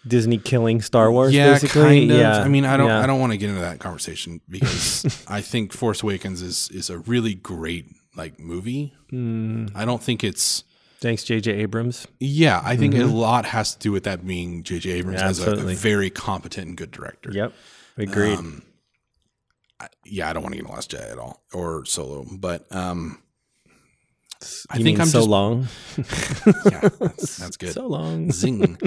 S2: Disney killing Star Wars.
S1: yeah,
S2: basically.
S1: kind of.
S2: Yeah.
S1: I mean, I don't,
S2: Yeah.
S1: I don't want to get into that conversation because I think Force Awakens is is a really great like movie.
S2: Mm,
S1: I don't think it's.
S2: thanks, J.J. Abrams.
S1: Yeah, I think a lot has to do with that being J.J. Abrams as a, a
S2: Mm-hmm.
S1: Very competent and good director.
S2: Yep. Agreed.
S1: Um, I- yeah, I don't want to get into Last Jedi at all or Solo, but um, I think I'm
S2: so
S1: just
S2: long.
S1: yeah, that's, that's good.
S2: So long.
S1: Zing.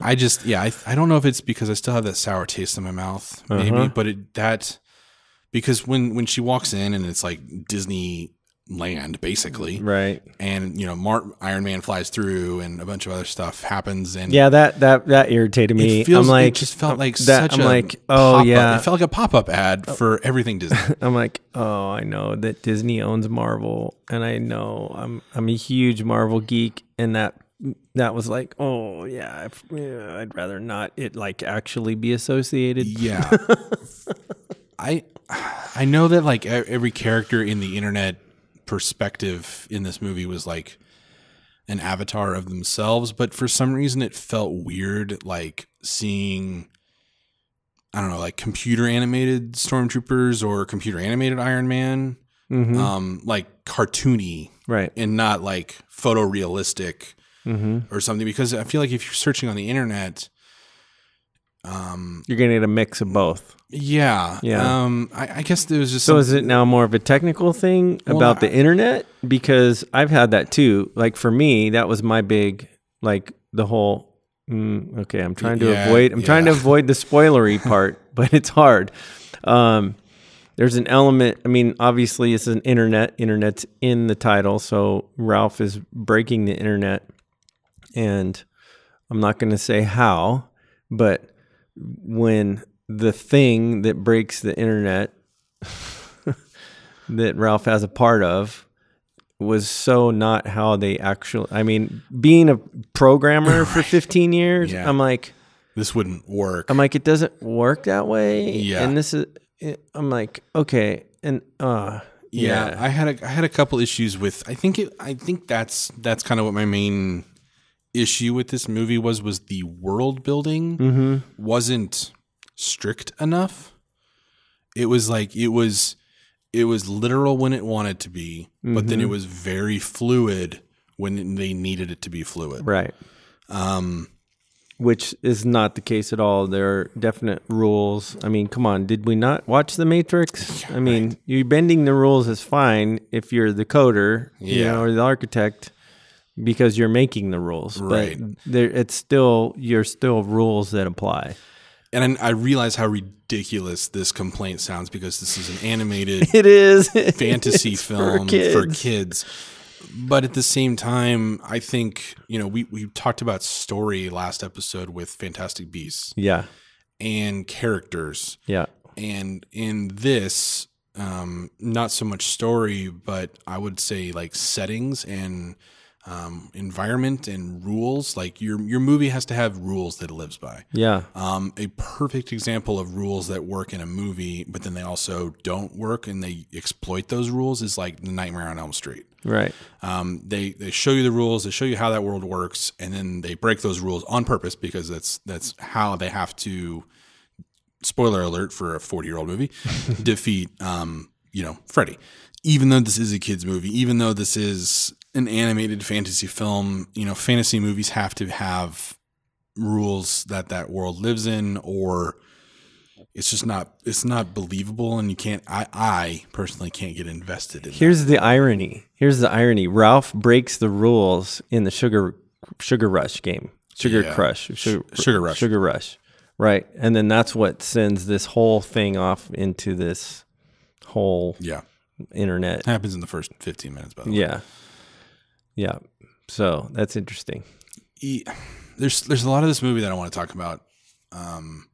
S1: I just yeah, I I don't know if it's because I still have that sour taste in my mouth, maybe,
S2: Uh-huh.
S1: but it that because when when she walks in and it's like Disney land basically,
S2: Right.
S1: and you know, Mark Iron Man flies through and a bunch of other stuff happens, and
S2: Yeah. That that that irritated me.
S1: it feels
S2: I'm like,
S1: it just felt uh, like
S2: that.
S1: such
S2: I'm
S1: a
S2: like, oh
S1: pop-up-
S2: yeah.
S1: it felt like a pop up ad oh. for everything Disney.
S2: I'm like, oh, I know that Disney owns Marvel, and I know I'm I'm a huge Marvel geek, and that that was like, oh yeah, if- yeah, I'd rather not it like actually be associated.
S1: Yeah. I I know that like every character in the internet perspective in this movie was like an avatar of themselves, but for some reason it felt weird like seeing I don't know, like computer animated stormtroopers or computer animated Iron Man,
S2: Mhm.
S1: um like cartoony
S2: right.
S1: and not like photorealistic
S2: hmm
S1: or something because I feel like if you're searching on the internet um
S2: You're gonna get a mix of both.
S1: Yeah.
S2: Yeah.
S1: Um, I, I guess there was just
S2: So
S1: some-
S2: is it now more of a technical thing
S1: Well,
S2: about
S1: I-
S2: the internet? Because I've had that too. Like for me, that was my big like the whole. Mm, okay, I'm trying to
S1: Yeah,
S2: avoid. I'm trying to avoid the spoilery part, but it's hard. Um, there's an element. I mean, obviously, it's an internet. Internet's in the title, so Ralph is breaking the internet, and I'm not going to say how, but when the thing that breaks the internet that Ralph has a part of was so not how they actually. I mean, being a programmer for 15 years,
S1: Yeah.
S2: I'm like.
S1: This wouldn't work.
S2: I'm like, it doesn't work that way.
S1: Yeah.
S2: And this is, I'm like, okay. And, uh,
S1: yeah,
S2: yeah.
S1: I had a I had a couple issues with. I think it. I think that's that's kind of what my main issue with this movie was was the world building
S2: Mm-hmm.
S1: wasn't strict enough. It was like it was it was literal when it wanted to be, but then it was very fluid when they needed it to be fluid.
S2: Right.
S1: Um,
S2: Which is not the case at all. There are definite rules. I mean, come on. Did we not watch The Matrix? I mean, you bending the rules is fine if you're the coder, you
S1: Yeah.
S2: know, or the architect because you're making the rules.
S1: Right.
S2: But there, it's still, you're still rules that apply.
S1: and I, I realize how ridiculous this complaint sounds because this is an animated
S2: It is
S1: fantasy film for kids. But at the same time, I think, you know, we, we talked about story last episode with Fantastic Beasts
S2: Yeah.
S1: and characters.
S2: Yeah.
S1: And in this, um, not so much story, but I would say like settings and um, environment and rules. Like your your movie has to have rules that it lives by.
S2: Yeah.
S1: Um, a perfect example of rules that work in a movie, but then they also don't work and they exploit those rules is like the Nightmare on Elm Street.
S2: Right.
S1: Um, they they show you the rules, they show you how that world works, and then they break those rules on purpose because that's that's how they have to. Spoiler alert for a forty year old movie, defeat um, you know Freddy. Even though this is a kids movie, even though this is an animated fantasy film, you know fantasy movies have to have rules that that world lives in, or it's just not it's not believable, and you can't. I I personally can't get invested in. that.
S2: Here's the irony. Here's the irony. Ralph breaks the rules in the sugar sugar rush game. Sugar
S1: Yeah.
S2: crush. Sugar,
S1: Sugar Rush.
S2: Sugar rush. Right. And then that's what sends this whole thing off into this whole
S1: Yeah,
S2: internet.
S1: happens in the first fifteen minutes. By the way.
S2: Yeah. Yeah. So that's interesting.
S1: There's there's a lot of this movie that I want to talk about. Um,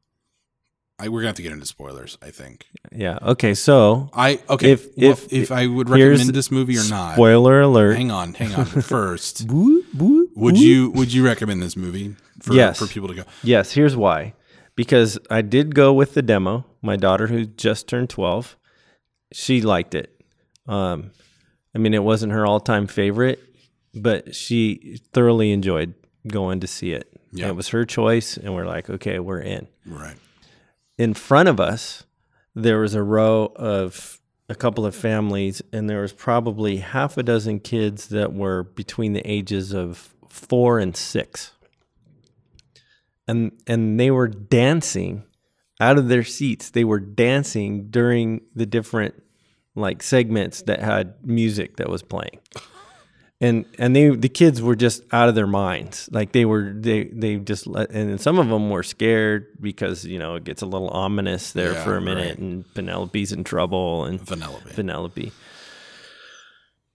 S1: I, we're gonna have to get into spoilers. I think.
S2: Yeah. Okay. So
S1: I okay.
S2: If-
S1: Well,
S2: if-
S1: if I would recommend this movie or not.
S2: spoiler alert.
S1: Hang on, hang on. First, would you would you recommend this movie for
S2: Yes.
S1: for people to go?
S2: Yes, here's why. Because I did go with the demo. My daughter, who just turned 12, she liked it. Um, I mean, it wasn't her all time favorite, but she thoroughly enjoyed going to see it.
S1: Yeah.
S2: It was her choice, and we're like, okay, we're in.
S1: Right.
S2: In front of us, there was a row of a couple of families, and there was probably half a dozen kids that were between the ages of four and six and and they were dancing out of their seats. They were dancing during the different like segments that had music that was playing. And and they the kids were just out of their minds. Like they were they they just let and some of them were scared because you know it gets a little ominous there
S1: Yeah,
S2: for a minute
S1: right.
S2: and Penelope's in trouble and
S1: Vanellope.
S2: Penelope.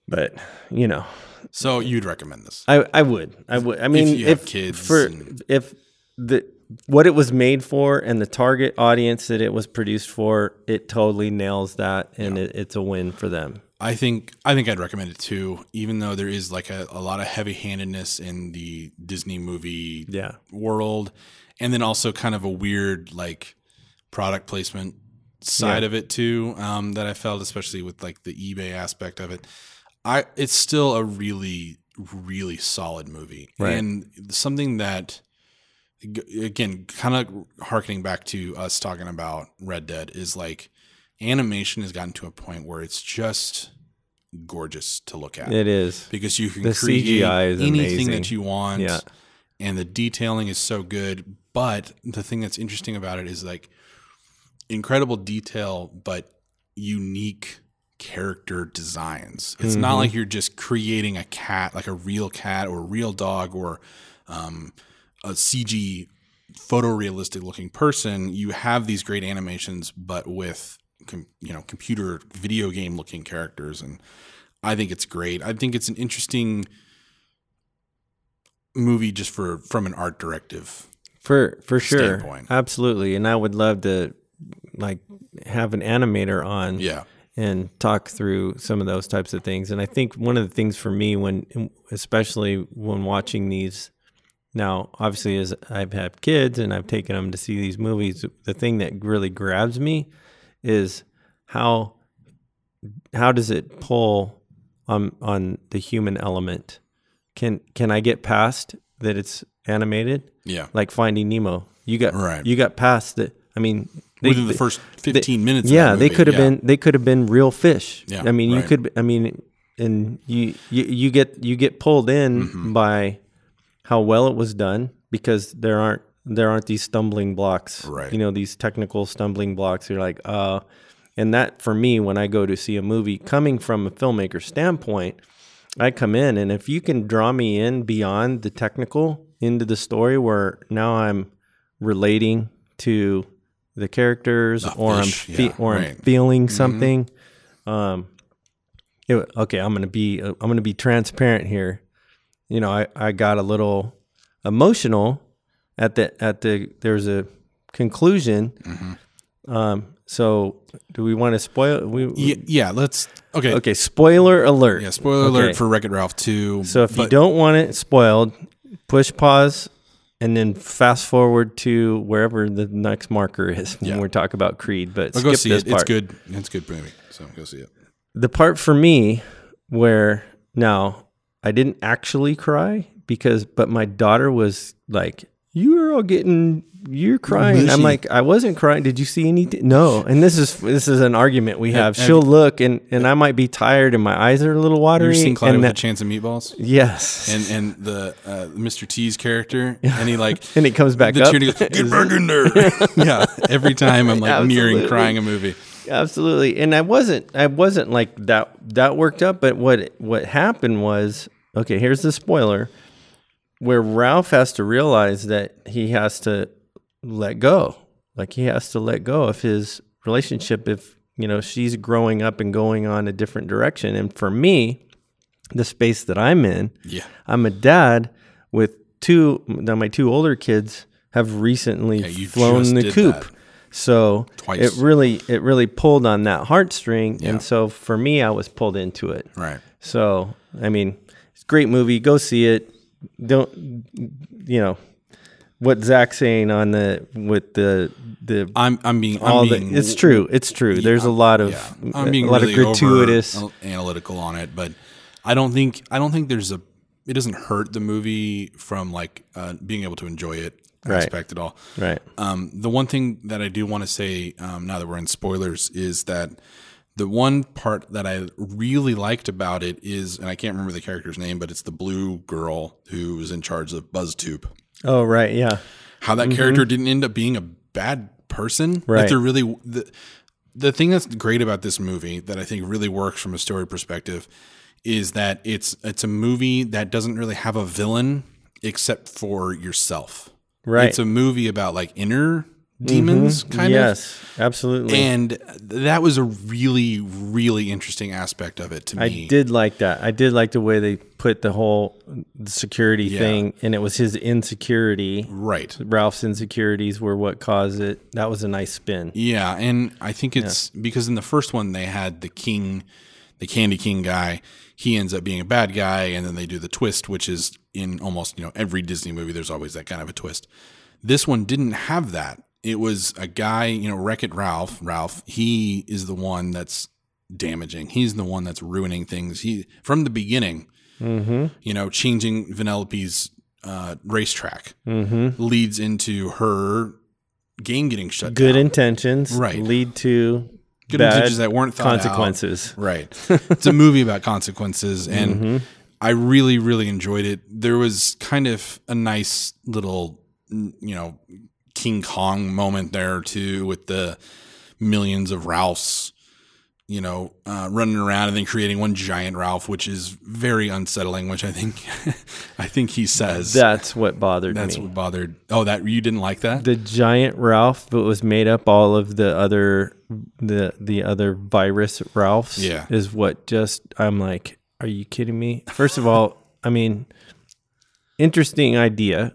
S2: But you know,
S1: So you'd recommend this?
S2: I, I would. I would. I mean,
S1: you have
S2: if
S1: kids
S2: for
S1: and-
S2: if the what it was made for and the target audience that it was produced for, it totally nails that, and it, it's a win for them.
S1: I think I think I'd recommend it too, even though there is like a, a lot of heavy handedness in the Disney movie
S2: Yeah.
S1: world, and then also kind of a weird like product placement side
S2: Yeah.
S1: of it too um, that I felt, especially with like the eBay aspect of it. I it's still a really really solid movie,
S2: Right.
S1: and something that again, kind of harkening back to us talking about Red Dead is like animation has gotten to a point where it's just gorgeous to look at
S2: It is.
S1: because you can
S2: The
S1: create anything
S2: amazing.
S1: that you want
S2: Yeah.
S1: and the detailing is so good but the thing that's interesting about it is like incredible detail but unique character designs it's
S2: Mm-hmm.
S1: not like you're just creating a cat like a real cat or a real dog or um, a cg photorealistic looking person you have these great animations but with com, you know computer video game looking characters, and I think it's great. I think it's an interesting movie just for from an art directive.
S2: For for sure,
S1: Standpoint.
S2: absolutely, and I would love to like have an animator on,
S1: Yeah,
S2: and talk through some of those types of things. And I think one of the things for me when, especially when watching these, now obviously as I've had kids and I've taken them to see these movies, the thing that really grabs me is how how does it pull on on the human element? Can can I get past that it's animated?
S1: yeah.
S2: Like Finding Nemo, you got
S1: Right.
S2: you got past it. I mean, they-
S1: Within the first fifteen minutes, of
S2: yeah,
S1: that
S2: they could have
S1: yeah.
S2: been they could have been real fish.
S1: Yeah,
S2: I mean, you could. I mean, and you you, you get you get pulled in
S1: Mm-hmm.
S2: by how well it was done because there aren't there aren't these stumbling blocks.
S1: Right.
S2: You know, these technical stumbling blocks. You're like, uh, and that for me when I go to see a movie, coming from a filmmaker standpoint, I come in and if you can draw me in beyond the technical into the story where now I'm relating to the characters or
S1: fish,
S2: I'm fe-
S1: yeah,
S2: or I'm feeling something. Um, it- okay, I'm gonna be I'm gonna be transparent here. You know, I, I got a little emotional at the at the there's a conclusion. Um, so do we want to spoil? We
S1: Yeah, yeah, let's okay.
S2: okay. Spoiler alert.
S1: Yeah, spoiler
S2: Okay.
S1: alert for Wreck It Ralph two.
S2: So if you don't want it spoiled, push pause and then fast forward to wherever the next marker is when
S1: Yeah.
S2: we're talking about Creed. But
S1: but
S2: skip
S1: go see
S2: this
S1: it.
S2: part.
S1: It's good. It's good movie. So go see it.
S2: The part for me where now I didn't actually cry because, but my daughter was like, "You are all getting." You're crying. I'm like, I wasn't crying. Did you see anything? No. And this is this is an argument we have.
S1: have
S2: She'll look and and I might be tired and my eyes are a little watery.
S1: You've seen Clyde
S2: and
S1: with
S2: that-
S1: a chance of meatballs,
S2: yes.
S1: and and the uh, Mr. T's character, and he like
S2: and it comes back
S1: the
S2: up.
S1: goes, get back in there. yeah, every time I'm like nearing
S2: Absolutely.
S1: crying a movie.
S2: Absolutely. And I wasn't I wasn't like that that worked up, but what what happened was okay, here's the spoiler where Ralph has to realize that he has to let go. Like he has to let go of his relationship if, you know, she's growing up and going on a different direction. And for me, the space that I'm in,
S1: Yeah,
S2: I'm a dad with two now my two older kids have recently
S1: you
S2: flown the coop.
S1: that.
S2: So
S1: Twice.
S2: it really it really pulled on that heartstring
S1: Yeah.
S2: and so for me I was pulled into it.
S1: right.
S2: So I mean, it's a great movie. Go see it. Don't you know what Zach's saying on the with the the
S1: I'm I'm being I'm
S2: all
S1: being
S2: the it's true. It's true. There's a lot of
S1: yeah. I'm being
S2: a lot
S1: really
S2: of gratuitous
S1: analytical on it, but I don't think I don't think there's a it doesn't hurt the movie from like uh, being able to enjoy it
S2: Right.
S1: aspect at all.
S2: right.
S1: Um, the one thing that I do want to say um, now that we're in spoilers is that the one part that I really liked about it is, and I can't remember the character's name, but it's the blue girl who was in charge of BuzzTube.
S2: Oh right, yeah.
S1: How that character didn't end up being a bad person. Like
S2: Mm-hmm. Right.
S1: they're really the the thing that's great about this movie that I think really works from a story perspective is that it's it's a movie that doesn't really have a villain except for yourself.
S2: Right.
S1: It's a movie about like inner demons, mm-hmm. kind of.
S2: yes, absolutely.
S1: And that was a really, really interesting aspect of it to
S2: I
S1: me.
S2: I did like that. I did like the way they put the whole security
S1: Yeah.
S2: thing, and it was his insecurity.
S1: Right.
S2: Ralph's insecurities were what caused it. That was a nice spin.
S1: Yeah, and I think it's because in the first one they had the king, the Candy King guy. He ends up being a bad guy, and then they do the twist, which is in almost you know every Disney movie. There's always that kind of a twist. This one didn't have that. It was a guy, you know, Wreck It Ralph. Ralph. He is the one that's damaging. He's the one that's ruining things. He from the beginning.
S2: Mm-hmm.
S1: You know, changing Vanellope's uh, racetrack
S2: Mm-hmm.
S1: leads into her game getting shut
S2: Good
S1: down.
S2: Good intentions
S1: Right.
S2: lead to
S1: Good
S2: bad
S1: intentions that weren't thought out.
S2: consequences.
S1: Right. it's a movie about consequences, and
S2: Mm-hmm.
S1: I really, really enjoyed it. There was kind of a nice little, you know, King Kong moment there too, with the millions of Ralphs, you know, uh, running around and then creating one giant Ralph, which is very unsettling. Which I think, I think he says
S2: That's what bothered
S1: that's
S2: me.
S1: what bothered. Oh, that you didn't like that?
S2: the giant Ralph, but was made up all of the other the the other virus Ralphs
S1: Yeah.
S2: is what just I'm like, are you kidding me? First of all, I mean, interesting idea,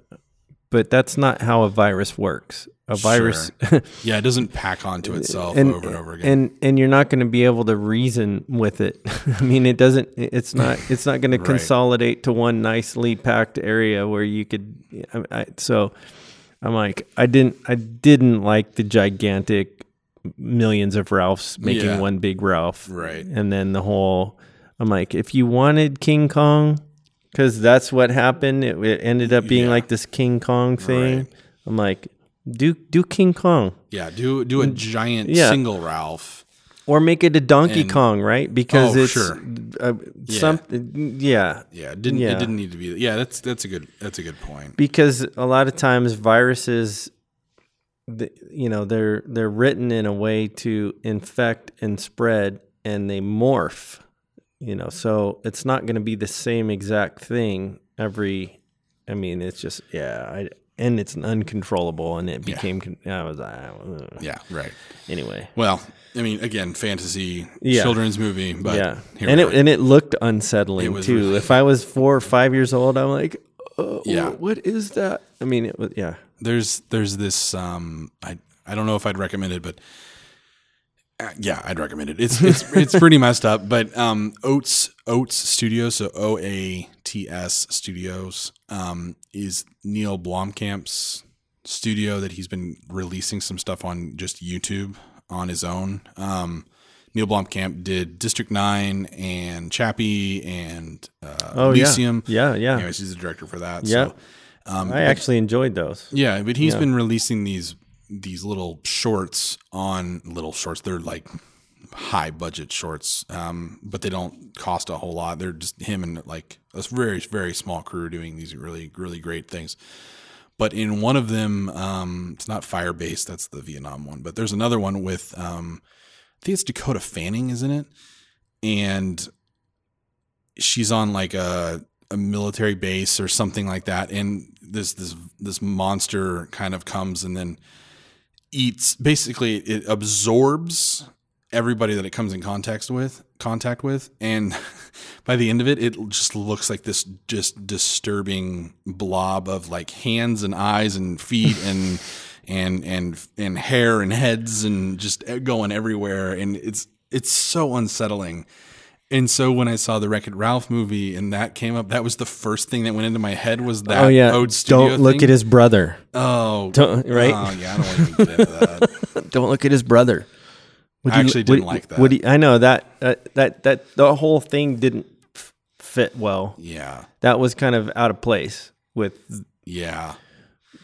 S2: but that's not how a virus works. A virus
S1: Yeah, it doesn't pack onto itself
S2: and,
S1: over and over again.
S2: and and you're not going to be able to reason with it. I mean, it doesn't. It's not. It's not going to consolidate to one nicely packed area where you could. I, I, so, I'm like, I didn't. I didn't like the gigantic millions of Ralphs making
S1: Yeah.
S2: one big Ralph.
S1: Right.
S2: And then the whole. I'm like, if you wanted King Kong, because that's what happened. It, it ended up being
S1: Yeah.
S2: like this King Kong thing.
S1: Right.
S2: I'm like, do do King Kong.
S1: yeah, do do a giant
S2: Yeah.
S1: single Ralph.
S2: or make it a Donkey
S1: And-
S2: Kong, right? Because
S1: Oh,
S2: it's
S1: sure.
S2: uh,
S1: Yeah.
S2: something. Yeah,
S1: Yeah, it didn't
S2: Yeah.
S1: it didn't need to be. Yeah, that's that's a good that's a good point.
S2: because a lot of times viruses, you know, they're they're written in a way to infect and spread, and they morph. You know, so it's not going to be the same exact thing every. I mean, it's just yeah, I, and it's uncontrollable, and it
S1: Yeah.
S2: became. con I was uh,
S1: Yeah, right.
S2: anyway.
S1: Well, I mean, again, fantasy
S2: Yeah.
S1: children's movie, but
S2: yeah, and it
S1: are.
S2: and it looked unsettling
S1: It
S2: too.
S1: really-
S2: if I was four or five years old, I'm like, oh,
S1: Yeah.
S2: what is that? I mean, it was yeah,
S1: there's there's this um I I don't know if I'd recommend it, but yeah, I'd recommend it. It's it's it's pretty messed up, but um Oats Oats Studios, so O A T S Studios, um is Neil Blomkamp's studio that he's been releasing some stuff on just YouTube on his own. Um Neil Blomkamp did District 9 and Chappie and uh,
S2: oh
S1: Elysium.
S2: yeah, yeah, yeah.
S1: Anyways, he's the director for that.
S2: Yeah.
S1: So, um,
S2: I actually enjoyed those.
S1: yeah, but he's
S2: Yeah.
S1: been releasing these these little shorts on little shorts. They're like high budget shorts, um, but they don't cost a whole lot. They're just him and like a very very small crew doing these really really great things. But in one of them, um, it's not Firebase. That's the Vietnam one. But there's another one with um, I think it's Dakota Fanning isn't it, and she's on like a a military base or something like that, and this this this monster kind of comes and then eats. Basically, it absorbs everybody that it comes in contact with contact with and by the end of it it just looks like this just disturbing blob of like hands and eyes and feet and and and and hair and heads and just going everywhere and it's it's so unsettling and so when I saw the Wreck It Ralph movie and that came up, that was the first thing that went into my head was that
S2: oh yeah,
S1: Oat Studio
S2: don't look
S1: thing.
S2: at his brother.
S1: oh
S2: Don't- right?
S1: oh yeah I don't want to even get into that
S2: Don't look at his brother. Would
S1: I actually didn't
S2: would-
S1: like that.
S2: Would he, I know that uh, that that the whole thing didn't f- fit well.
S1: yeah
S2: That was kind of out of place with
S1: yeah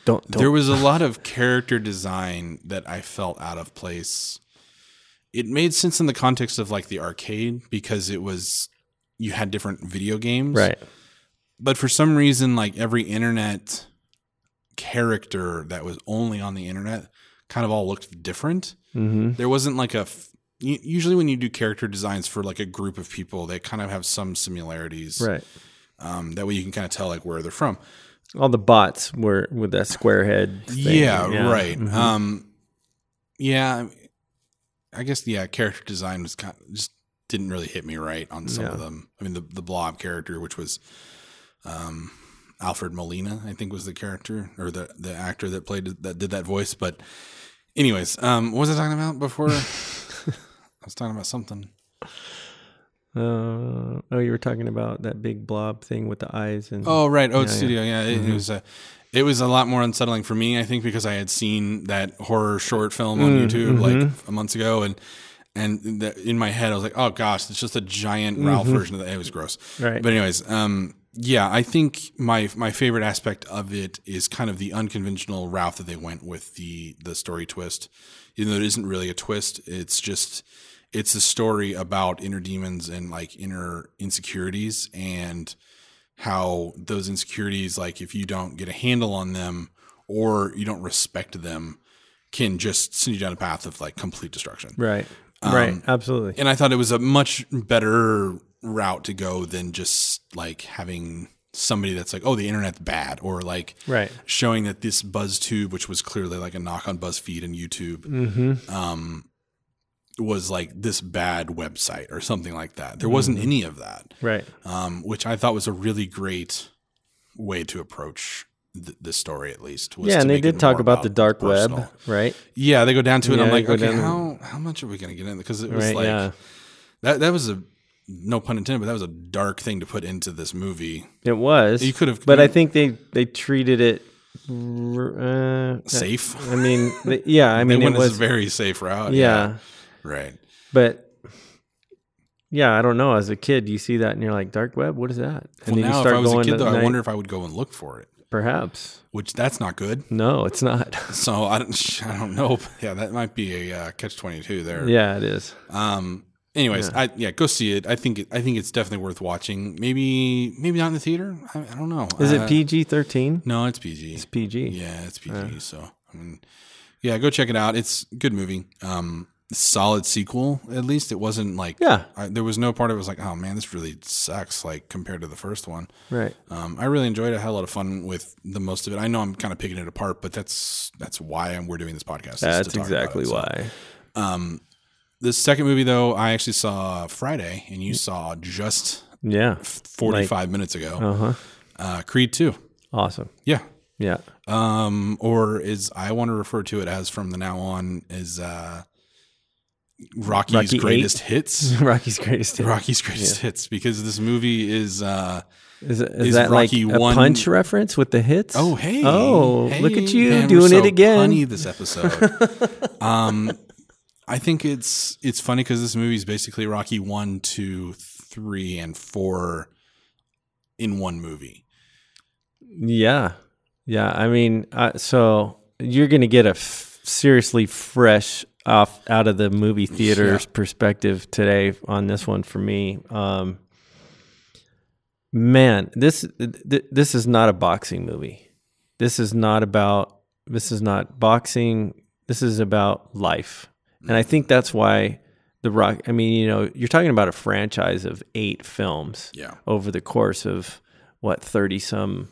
S2: don't, don't
S1: there was a lot of character design that I felt out of place. It made sense in the context of like the arcade because it was you had different video games.
S2: right.
S1: But for some reason like every internet character that was only on the internet kind of all looked different.
S2: Mm-hmm.
S1: There wasn't like a f- usually when you do character designs for like a group of people they kind of have some similarities.
S2: Right.
S1: Um, that way you can kind of tell like where they're from.
S2: All the bots were with that square head. Thing.
S1: Yeah, right.
S2: Mhm.
S1: Um, yeah, I guess yeah, character design was kind of, just didn't really hit me right on some of them. I mean, the the blob character, which was um, Alfred Molina, I think was the character or the the actor that played that did that voice. But anyways, um, what was I talking about before? I was talking about something.
S2: Uh, oh, you were talking about that big blob thing with the eyes and
S1: Oh, right, Oat
S2: Yeah, yeah.
S1: Studio. Yeah, it, it was a. It was a lot more unsettling for me, I think, because I had seen that horror short film on
S2: Mm,
S1: YouTube
S2: mhm.
S1: like months ago, and and the, in my head I was like, "Oh gosh, it's just a giant Ralph version of that." It was gross.
S2: right.
S1: But anyways, um, yeah, I think my my favorite aspect of it is kind of the unconventional route that they went with the the story twist. Even though it isn't really a twist, it's just it's a story about inner demons and like inner insecurities and how those insecurities, like if you don't get a handle on them or you don't respect them, can just send you down a path of like complete destruction.
S2: right.
S1: Um,
S2: right. Absolutely.
S1: And I thought it was a much better route to go than just like having somebody that's like, oh, the internet's bad, or like
S2: Right.
S1: showing that this BuzzTube, which was clearly like a knock on BuzzFeed and YouTube,
S2: Mm-hmm.
S1: um, was like this bad website or something like that. There wasn't any of that,
S2: Right.
S1: um, which I thought was a really great way to approach th- this story. At least, was
S2: Yeah, and they did talk about the dark
S1: personal.
S2: web, right?
S1: Yeah, they go down to it. and I'm like, okay, how how much are we going to get in? Because it was
S2: Right.
S1: like
S2: yeah.
S1: that. That was a no pun intended, but that was a dark thing to put into this movie.
S2: It was.
S1: You could have,
S2: but I think they they treated it uh,
S1: safe.
S2: I mean, yeah. I mean,
S1: they
S2: it was
S1: a very safe route.
S2: yeah,
S1: right.
S2: but yeah, I don't know. As a kid, you see that and you're like, dark web. What is that? And
S1: Well,
S2: then
S1: now
S2: you
S1: if I was a
S2: going
S1: kid, though, I wonder if I would go and look for it.
S2: perhaps.
S1: Which that's not good.
S2: No, it's not.
S1: So I don't, I don't know. Yeah, that might be a uh, catch twenty two there.
S2: yeah, it is.
S1: Um. Anyways, I yeah, go see it. I think it, I think it's definitely worth watching. Maybe maybe not in the theater. I, I don't know.
S2: Is
S1: Uh,
S2: it PG thirteen?
S1: No, it's PG.
S2: It's PG.
S1: Yeah, it's PG. so I mean, yeah, go check it out. It's a good movie. Um, solid sequel. At least it wasn't like
S2: Yeah.
S1: I, there was no part of it was like, oh man, this really sucks. Like compared to the first one.
S2: Right.
S1: Um, I really enjoyed it. I had a lot of fun with the most of it. I know I'm kind of picking it apart, but that's that's why I'm, we're doing this podcast.
S2: That's exactly
S1: it. So,
S2: why.
S1: Um, the second movie though, I actually saw Friday, and you saw just
S2: Yeah.
S1: 45 minutes ago.
S2: Uh huh.
S1: Uh, Creed Two.
S2: Awesome.
S1: Yeah.
S2: Yeah.
S1: Um, or is I want to refer to it as from the now on is uh, Rocky's
S2: Rocky
S1: greatest hits.
S2: Rocky's greatest. Hit.
S1: Rocky's greatest hits because this movie is uh,
S2: Is, is
S1: Is
S2: that
S1: Rocky
S2: like a
S1: one-
S2: punch reference with the hits?
S1: Oh, hey.
S2: Oh,
S1: Hey,
S2: look at you
S1: man,
S2: doing
S1: so
S2: it again.
S1: Funny this episode. um, I think it's it's funny because this movie is basically Rocky one, two, three, and four in one movie.
S2: Yeah. Yeah. I mean, uh, so you're going to get a f- seriously fresh off out of the movie theater's perspective today on this one for me. Um, man, this th- this is not a boxing movie. This is not about this is not boxing. This is about life. And I think that's why the rock I mean, you know, you're talking about a franchise of 8 films
S1: Yeah,
S2: over the course of what 30 some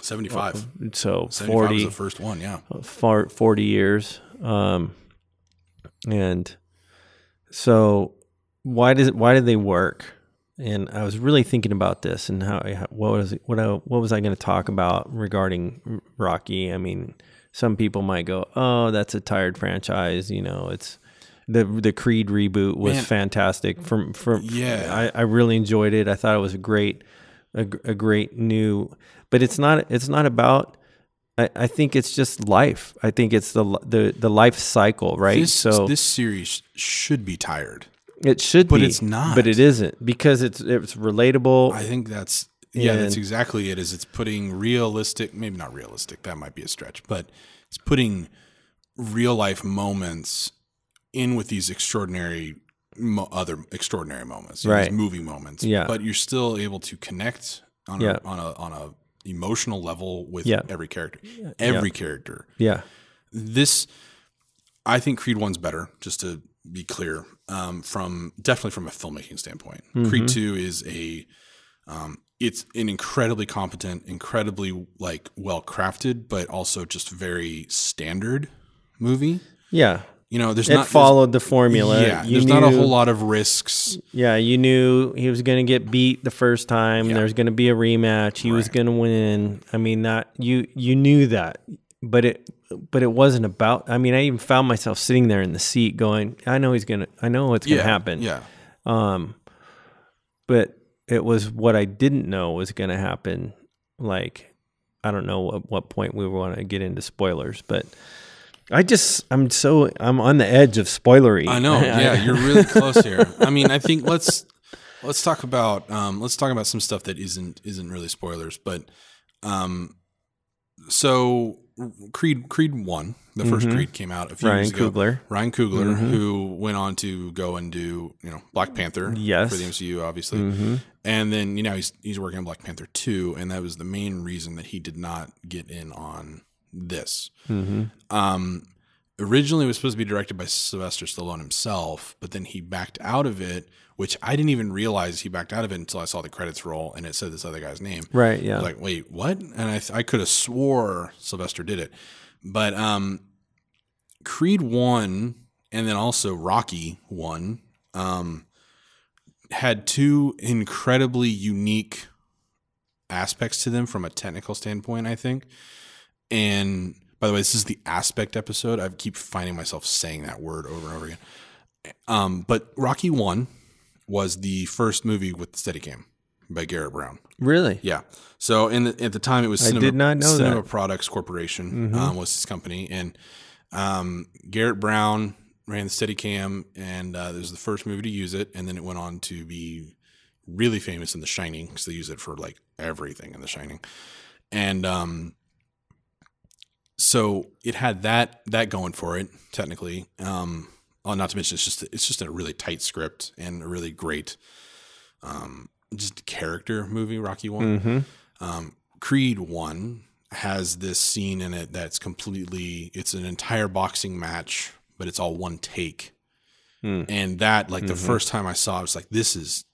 S1: seventy five.
S2: so
S1: Seventy five was
S2: 40
S1: the first one. Yeah,
S2: 40 years um and so why does it, why did they work and I was really thinking about this and how what was what I, what was I going to talk about regarding Rocky I mean some people might go oh that's a tired franchise you know it's the the Creed reboot was
S1: Man.
S2: fantastic from from
S1: Yeah.
S2: I, I really enjoyed it I thought it was a great a, a great new but it's not it's not about I, I think it's just life. I think it's the the the life cycle, right?
S1: this
S2: so
S1: this series should be tired.
S2: it should be
S1: but
S2: be,
S1: it's not.
S2: But it isn't because it's it's relatable.
S1: I think that's yeah, that's exactly it. Is it's putting realistic, maybe not realistic, that might be a stretch, but it's putting real life moments in with these extraordinary mo- other extraordinary moments, know,
S2: Right.
S1: These movie moments.
S2: Yeah.
S1: but you're still able to connect on
S2: Yeah.
S1: a on a on a emotional level with
S2: Yeah.
S1: every character. Every character.
S2: yeah,
S1: This, I think Creed One's better. Just to be clear, um, from definitely from a filmmaking standpoint,
S2: Mm-hmm.
S1: Creed Two is a, um, it's an incredibly competent, incredibly like well crafted, but also just very standard movie.
S2: yeah.
S1: You know, there's
S2: It
S1: not
S2: followed the formula.
S1: Yeah,
S2: You
S1: there's not a whole lot of risks.
S2: Yeah, you knew he was going to get beat the first time.
S1: Yeah.
S2: There's going to be a rematch. He was going to win. I mean, that you you knew that, but it but it wasn't about. I mean, I even found myself sitting there in the seat, going, "I know he's gonna. I know what's gonna happen."
S1: Yeah,
S2: Um, but it was what I didn't know was going to happen. Like, I don't know at what point we want to get into spoilers, but I just, I'm so, I'm on the edge of spoilery.
S1: I know. Yeah, you're really close here. I mean, I think let's let's talk about um, let's talk about some stuff that isn't isn't really spoilers, but um, so Creed Creed one, the 1st Creed came out a few
S2: Mm-hmm. Ryan
S1: years ago.
S2: Coogler.
S1: Ryan Coogler, who went on to go and do you know Black Panther,
S2: Yes.
S1: for the MCU, obviously,
S2: Mm-hmm.
S1: and then you know he's he's working on Black Panther two, and that was the main reason that he did not get in on this.
S2: Mm-hmm.
S1: Um, originally it was supposed to be directed by Sylvester Stallone himself, but then he backed out of it, which I didn't even realize he backed out of it until I saw the credits roll and it said this other guy's name.
S2: Right. Yeah.
S1: like, wait, what? And I, I could have swore Sylvester did it. But um, Creed 1 and then also Rocky one um, had two incredibly unique aspects to them from a technical standpoint. I think, and by the way, this is the aspect episode. I keep finding myself saying that word over and over again. Um, but Rocky one was the first movie with Steadicam by Garrett Brown.
S2: Really?
S1: Yeah. So in the, at the time, it was
S2: I
S1: Cinema,
S2: did not know
S1: Cinema
S2: that. Mm-hmm.
S1: Products Corporation um, was his company, and um, Garrett Brown ran the Steadicam, and uh, it was the first movie to use it, and then it went on to be really famous in The Shining because they use it for like everything in The Shining, and um, so it had that that going for it technically. Um, well, not to mention it's just it's just a really tight script and a really great um, just character movie. Rocky one.
S2: Mm-hmm.
S1: Um, Creed one has this scene in it that's completely it's an entire boxing match, but it's all one take.
S2: Mm.
S1: And that like the
S2: Mhm.
S1: first time I saw it, I was like, this is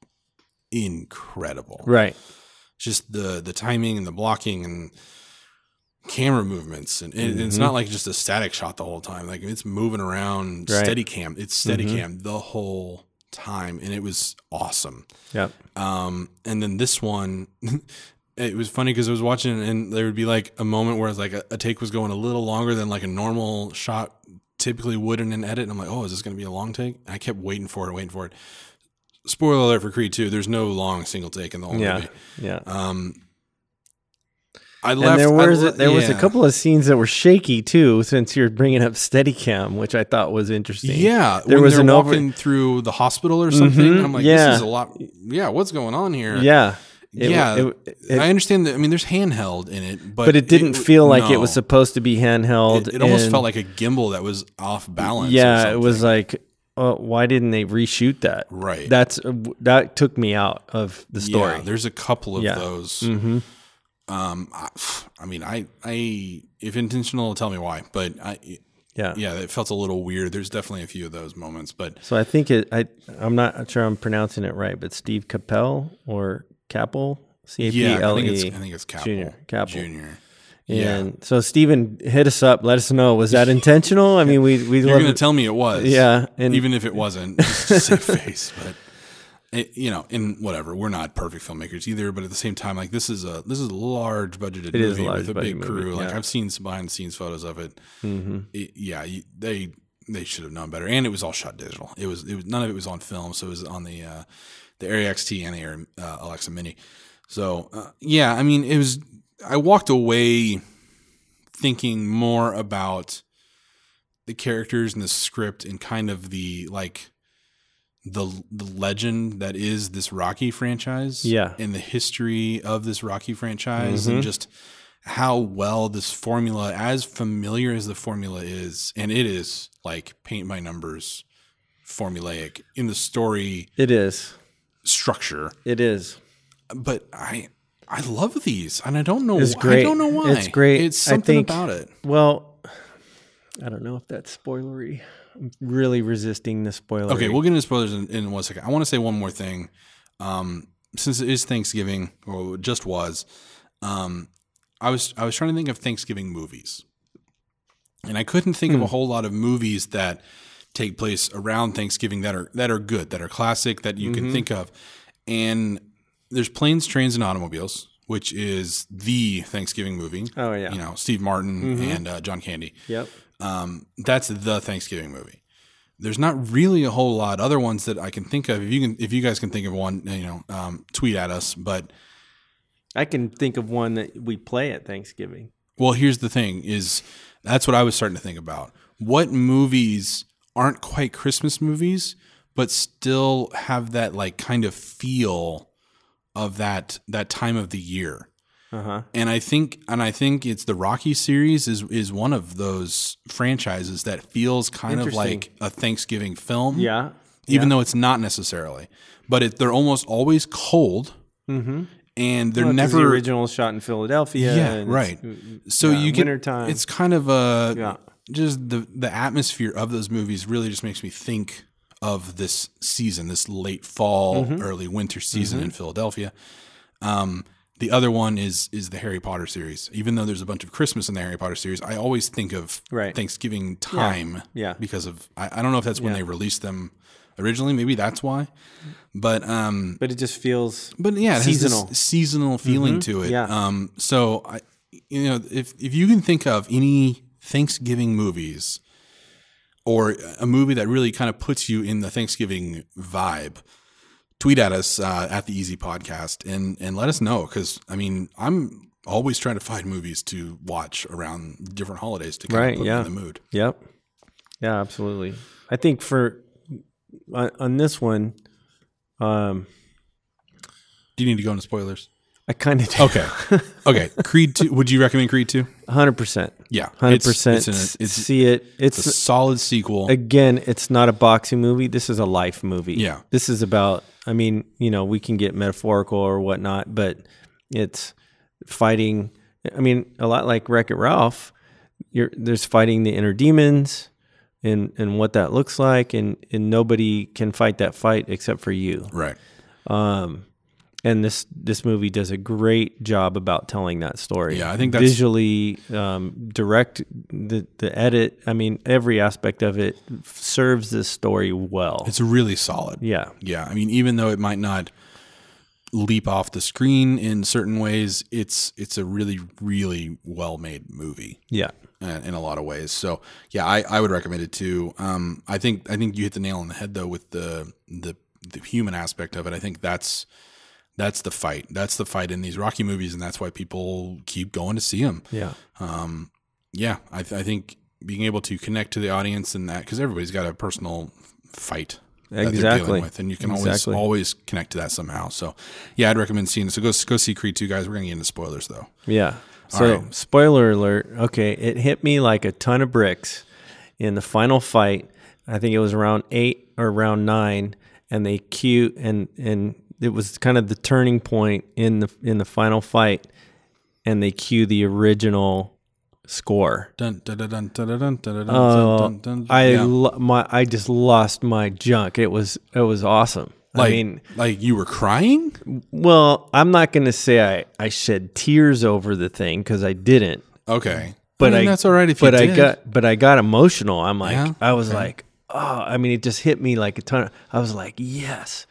S1: incredible.
S2: Right.
S1: Just the the timing and the blocking and camera movements and, and it's
S2: Mhm.
S1: not like just a static shot the whole time. Like it's moving around
S2: Right.
S1: Steadicam. It's Steadicam the whole time and it was awesome.
S2: Yep.
S1: Um, and then this one, it was funny because I was watching and there would be like a moment where it's like a, a take was going a little longer than like a normal shot typically would in an edit. And I'm like, oh, is this going to be a long take? And I kept waiting for it, waiting for it. Spoiler alert for Creed 2. There's no long single take in the whole
S2: Yeah.
S1: movie.
S2: Yeah.
S1: Um, I left.
S2: and there was
S1: le-
S2: there was a couple of scenes that were shaky too. Since you're bringing up Steadicam, which I thought was interesting.
S1: Yeah,
S2: There
S1: when
S2: was an over-
S1: through the hospital or something.
S2: Mhm,
S1: I'm like,
S2: yeah.
S1: this is a lot. Yeah, what's going on here?
S2: Yeah. It-
S1: yeah,
S2: it- it-
S1: I understand that. I mean, there's handheld in it, but
S2: but it didn't feel like it was supposed to be handheld.
S1: It, almost
S2: and-
S1: felt like a gimbal that was off balance. or
S2: yeah. It was like, uh, why didn't they reshoot that?
S1: right.
S2: That's that took me out of the story.
S1: Yeah, there's a couple of
S2: Yeah.
S1: those.
S2: hmm
S1: Um, I, I mean, I, I, if intentional, tell me why. But I,
S2: Yeah.
S1: yeah, it felt a little weird. There's definitely a few of those moments, but
S2: So I think it. I I'm not sure I'm pronouncing it right, but Steve Caple or Caple, C A P
S1: yeah, I
S2: L
S1: think it's,
S2: E.
S1: I think Caple.
S2: Junior, Caple.
S1: Junior. Yeah.
S2: So Steven hit us up, let us know. Was that intentional? I mean, we we
S1: You're going to
S2: it.
S1: tell me it was.
S2: Yeah, and
S1: even if it wasn't, just face. But it, you know, and whatever, we're not perfect filmmakers either. But at the same time, like this is a this is a large budgeted
S2: It
S1: movie
S2: large
S1: with a big
S2: movie,
S1: crew. Like
S2: yeah.
S1: I've seen some behind the scenes photos of it.
S2: Mhm.
S1: It- yeah, you, they they should have known better. And it was all shot digital. It was it was none of it was on film, so it was on the uh, the Arri XT and the Arri, uh, Alexa Mini. So uh, yeah, I mean, it was. I walked away thinking more about the characters and the script and kind of the like the the legend that is this Rocky franchise.
S2: Yeah.
S1: And the history of this Rocky franchise
S2: Mhm.
S1: and just how well this formula as familiar as the formula is and it is like paint by numbers formulaic in the story
S2: it is.
S1: structure
S2: It is.
S1: but I I love these and I don't know
S2: It's
S1: I
S2: great.
S1: don't know why
S2: It's great.
S1: it's something
S2: think-
S1: about it
S2: Well, I don't know if that's spoilery. I'm really resisting the spoiler.
S1: Okay, we'll get into spoilers in, in one second. I want to say one more thing. Um, since it is Thanksgiving, or it just was, um, I was I was trying to think of Thanksgiving movies, and I couldn't think of
S2: Hmm.
S1: a whole lot of movies that take place around Thanksgiving that are that are good, that are classic, that you
S2: Mm-hmm.
S1: can think of. And there's Planes, Trains, and Automobiles, which is the Thanksgiving movie.
S2: Oh yeah.
S1: You know, Steve Martin
S2: Mhm.
S1: and uh, John Candy
S2: Yep.
S1: Um, that's the Thanksgiving movie. There's not really a whole lot other ones that I can think of. If you can, if you guys can think of one, you know, um, tweet at us. But
S2: I can think of one that we play at Thanksgiving.
S1: well, here's the thing: is that's what I was starting to think about. What movies aren't quite Christmas movies, but still have that like kind of feel of that that time of the year?
S2: Uh huh.
S1: and I think and I think it's the Rocky series is is one of those franchises that feels kind of like a Thanksgiving film.
S2: Yeah.
S1: Even though it's not necessarily. But it, they're almost always cold
S2: Mm-hmm.
S1: and they're
S2: Well,
S1: never
S2: the original shot in Philadelphia.
S1: Yeah, right. so
S2: yeah,
S1: you get
S2: wintertime.
S1: it's kind of a
S2: Yeah.
S1: just the the atmosphere of those movies really just makes me think of this season, this late fall,
S2: Mm-hmm.
S1: early winter season in Philadelphia. Um, the other one is is the Harry Potter series. Even though there's a bunch of Christmas in the Harry Potter series, I always think of
S2: Right.
S1: Thanksgiving time.
S2: Yeah.
S1: Because of I, I don't know if that's when
S2: Yeah.
S1: they released them originally. Maybe that's why. But um,
S2: But it just feels
S1: but yeah,
S2: Seasonal. Mm-hmm.
S1: this seasonal feeling to it.
S2: yeah.
S1: Um, so I, you know, if if you can think of any Thanksgiving movies or a movie that really kind of puts you in the Thanksgiving vibe, tweet at us uh, at the Easy Podcast and and let us know because I mean I'm always trying to find movies to watch around different holidays to kind
S2: Right,
S1: of put
S2: yeah.
S1: me in the mood.
S2: Yep. Yeah, absolutely. I think for on, on this one, um,
S1: Do you need to go into spoilers?
S2: I kind of
S1: Okay, okay. Creed two. Would you recommend Creed two?
S2: hundred percent,
S1: Yeah,
S2: hundred percent.
S1: It's, it's
S2: See it.
S1: a
S2: It's
S1: solid sequel.
S2: again, it's not a boxing movie. This is a life movie.
S1: Yeah.
S2: This is about. I mean, you know, we can get metaphorical or whatnot, but it's fighting. I mean, a lot like Wreck It Ralph. You're there's fighting the inner demons, and and what that looks like, and and nobody can fight that fight except for you.
S1: right.
S2: Um, and this this movie does a great job about telling that story.
S1: Yeah, I think that's-
S2: visually um, direct the the edit. I mean, every aspect of it serves this story well.
S1: It's really solid.
S2: yeah,
S1: Yeah, I mean, even though it might not leap off the screen in certain ways, it's it's a really really well made movie
S2: yeah,
S1: uh, in a lot of ways. So yeah, I, I would recommend it too. Um, I think I think you hit the nail on the head though with the the the human aspect of it. I think that's that's the fight. That's the fight in these Rocky movies, and that's why people keep going to see them.
S2: yeah,
S1: Um, yeah, I, th- I think being able to connect to the audience and that because everybody's got a personal fight
S2: Exactly.
S1: dealing with, and you can
S2: Exactly.
S1: always always connect to that somehow. So, yeah, I'd recommend seeing it. So go go see Creed two, guys. We're gonna get into spoilers though.
S2: yeah. So,
S1: right.
S2: spoiler alert. Okay, it hit me like a ton of bricks in the final fight. I think it was around eight or around nine, and they cue and and it was kind of the turning point in the in the final fight, and they cue the original score.
S1: Dun dun dun.
S2: I
S1: Yeah.
S2: lo- my I just lost my junk. It was it was awesome.
S1: like
S2: I mean,
S1: like you were crying.
S2: well, I'm not going to say I I shed tears over the thing because I didn't.
S1: Okay,
S2: But
S1: I mean,
S2: I-
S1: that's all right if
S2: but I got but I got emotional. I'm like
S1: Yeah,
S2: I was
S1: okay.
S2: like oh I mean it just hit me like a ton. Of, I was like yes.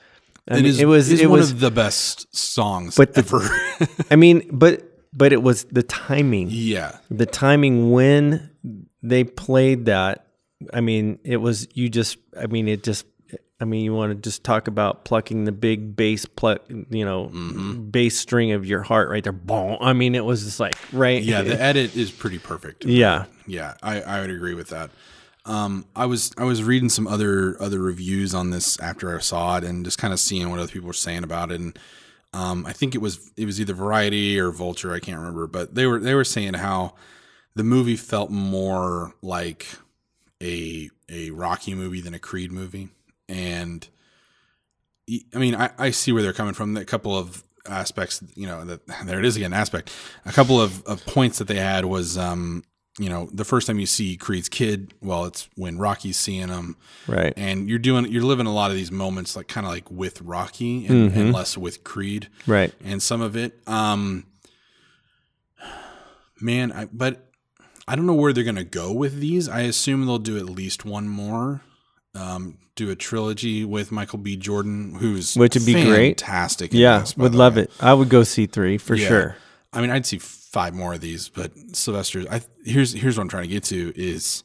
S2: I
S1: It
S2: mean,
S1: is-
S2: it was
S1: is one
S2: was
S1: of the best songs
S2: But the-
S1: ever.
S2: I mean but but it was the timing.
S1: yeah,
S2: the timing when they played that i mean it was you just i mean it just i mean you want to just talk about plucking the big bass pluck you know
S1: Mm-hmm.
S2: bass string of your heart right there Boom. i mean it was just like right
S1: yeah. The edit is pretty perfect.
S2: yeah
S1: Yeah, I, I would agree with that. Um, I was I was reading some other other reviews on this after I saw it, and just kind of seeing what other people were saying about it. And um, I think it was it was either Variety or Vulture, I can't remember, but they were they were saying how the movie felt more like a a Rocky movie than a Creed movie, and I mean I, I see where they're coming from. A couple of aspects, you know, that there it is again, aspect. A couple of, of points that they had was um, you know, the first time you see Creed's kid, well, it's when Rocky's seeing him,
S2: right
S1: and you're doing, you're living a lot of these moments, like kind of like with Rocky and,
S2: Mm-hmm.
S1: and less with Creed,
S2: right
S1: and some of it, um, man, I, but I don't know where they're gonna go with these. I assume they'll do at least one more, um, do a trilogy with Michael B. Jordan, who's
S2: Which would be great.
S1: fantastic.
S2: yeah would love
S1: way.
S2: it i would go see three for
S1: Yeah.
S2: sure
S1: I mean, I'd see five more of these, but Sylvester's. I here's here's what I'm trying to get to is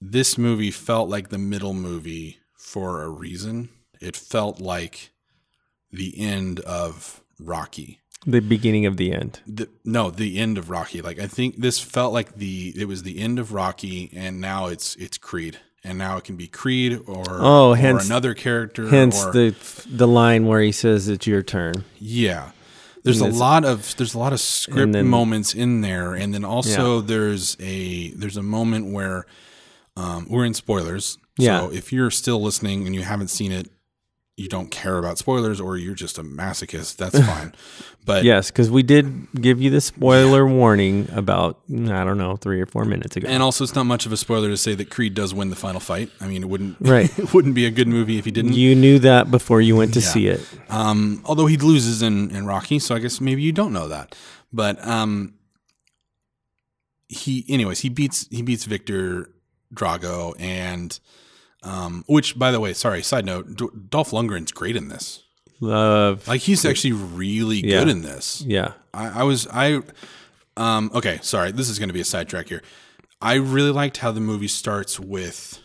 S1: this movie felt like the middle movie for a reason. It felt like the end of Rocky.
S2: the beginning of the end
S1: The, no, the end of Rocky. Like I think this felt like the it was the end of Rocky, and now it's it's Creed, and now it can be Creed or
S2: Oh,
S1: or another character.
S2: hence
S1: or,
S2: the the line where he says it's your turn
S1: Yeah. There's a lot of there's a lot of script
S2: then-
S1: moments in there, and then also there's a there's a moment where um, we're in spoilers.
S2: Yeah.
S1: So if you're still listening and you haven't seen it, you don't care about spoilers or you're just a masochist, that's fine. But
S2: Yes, because we did give you the spoiler warning about I don't know three or four minutes ago.
S1: and also it's not much of a spoiler to say that Creed does win the final fight. I mean, it wouldn't
S2: Right.
S1: it wouldn't be a good movie if he didn't.
S2: you knew that before you went to see it.
S1: Um, although he loses in, in Rocky, so I guess maybe you don't know that. But um, he, anyways, he beats he beats Victor Drago, and um, which, by the way, sorry, side note, D- Dolph Lundgren's great in this.
S2: Love,
S1: Like he's actually really
S2: Yeah.
S1: good in this.
S2: yeah,
S1: I, I was I, um, okay, sorry, this is going to be a sidetrack here. I really liked how the movie starts with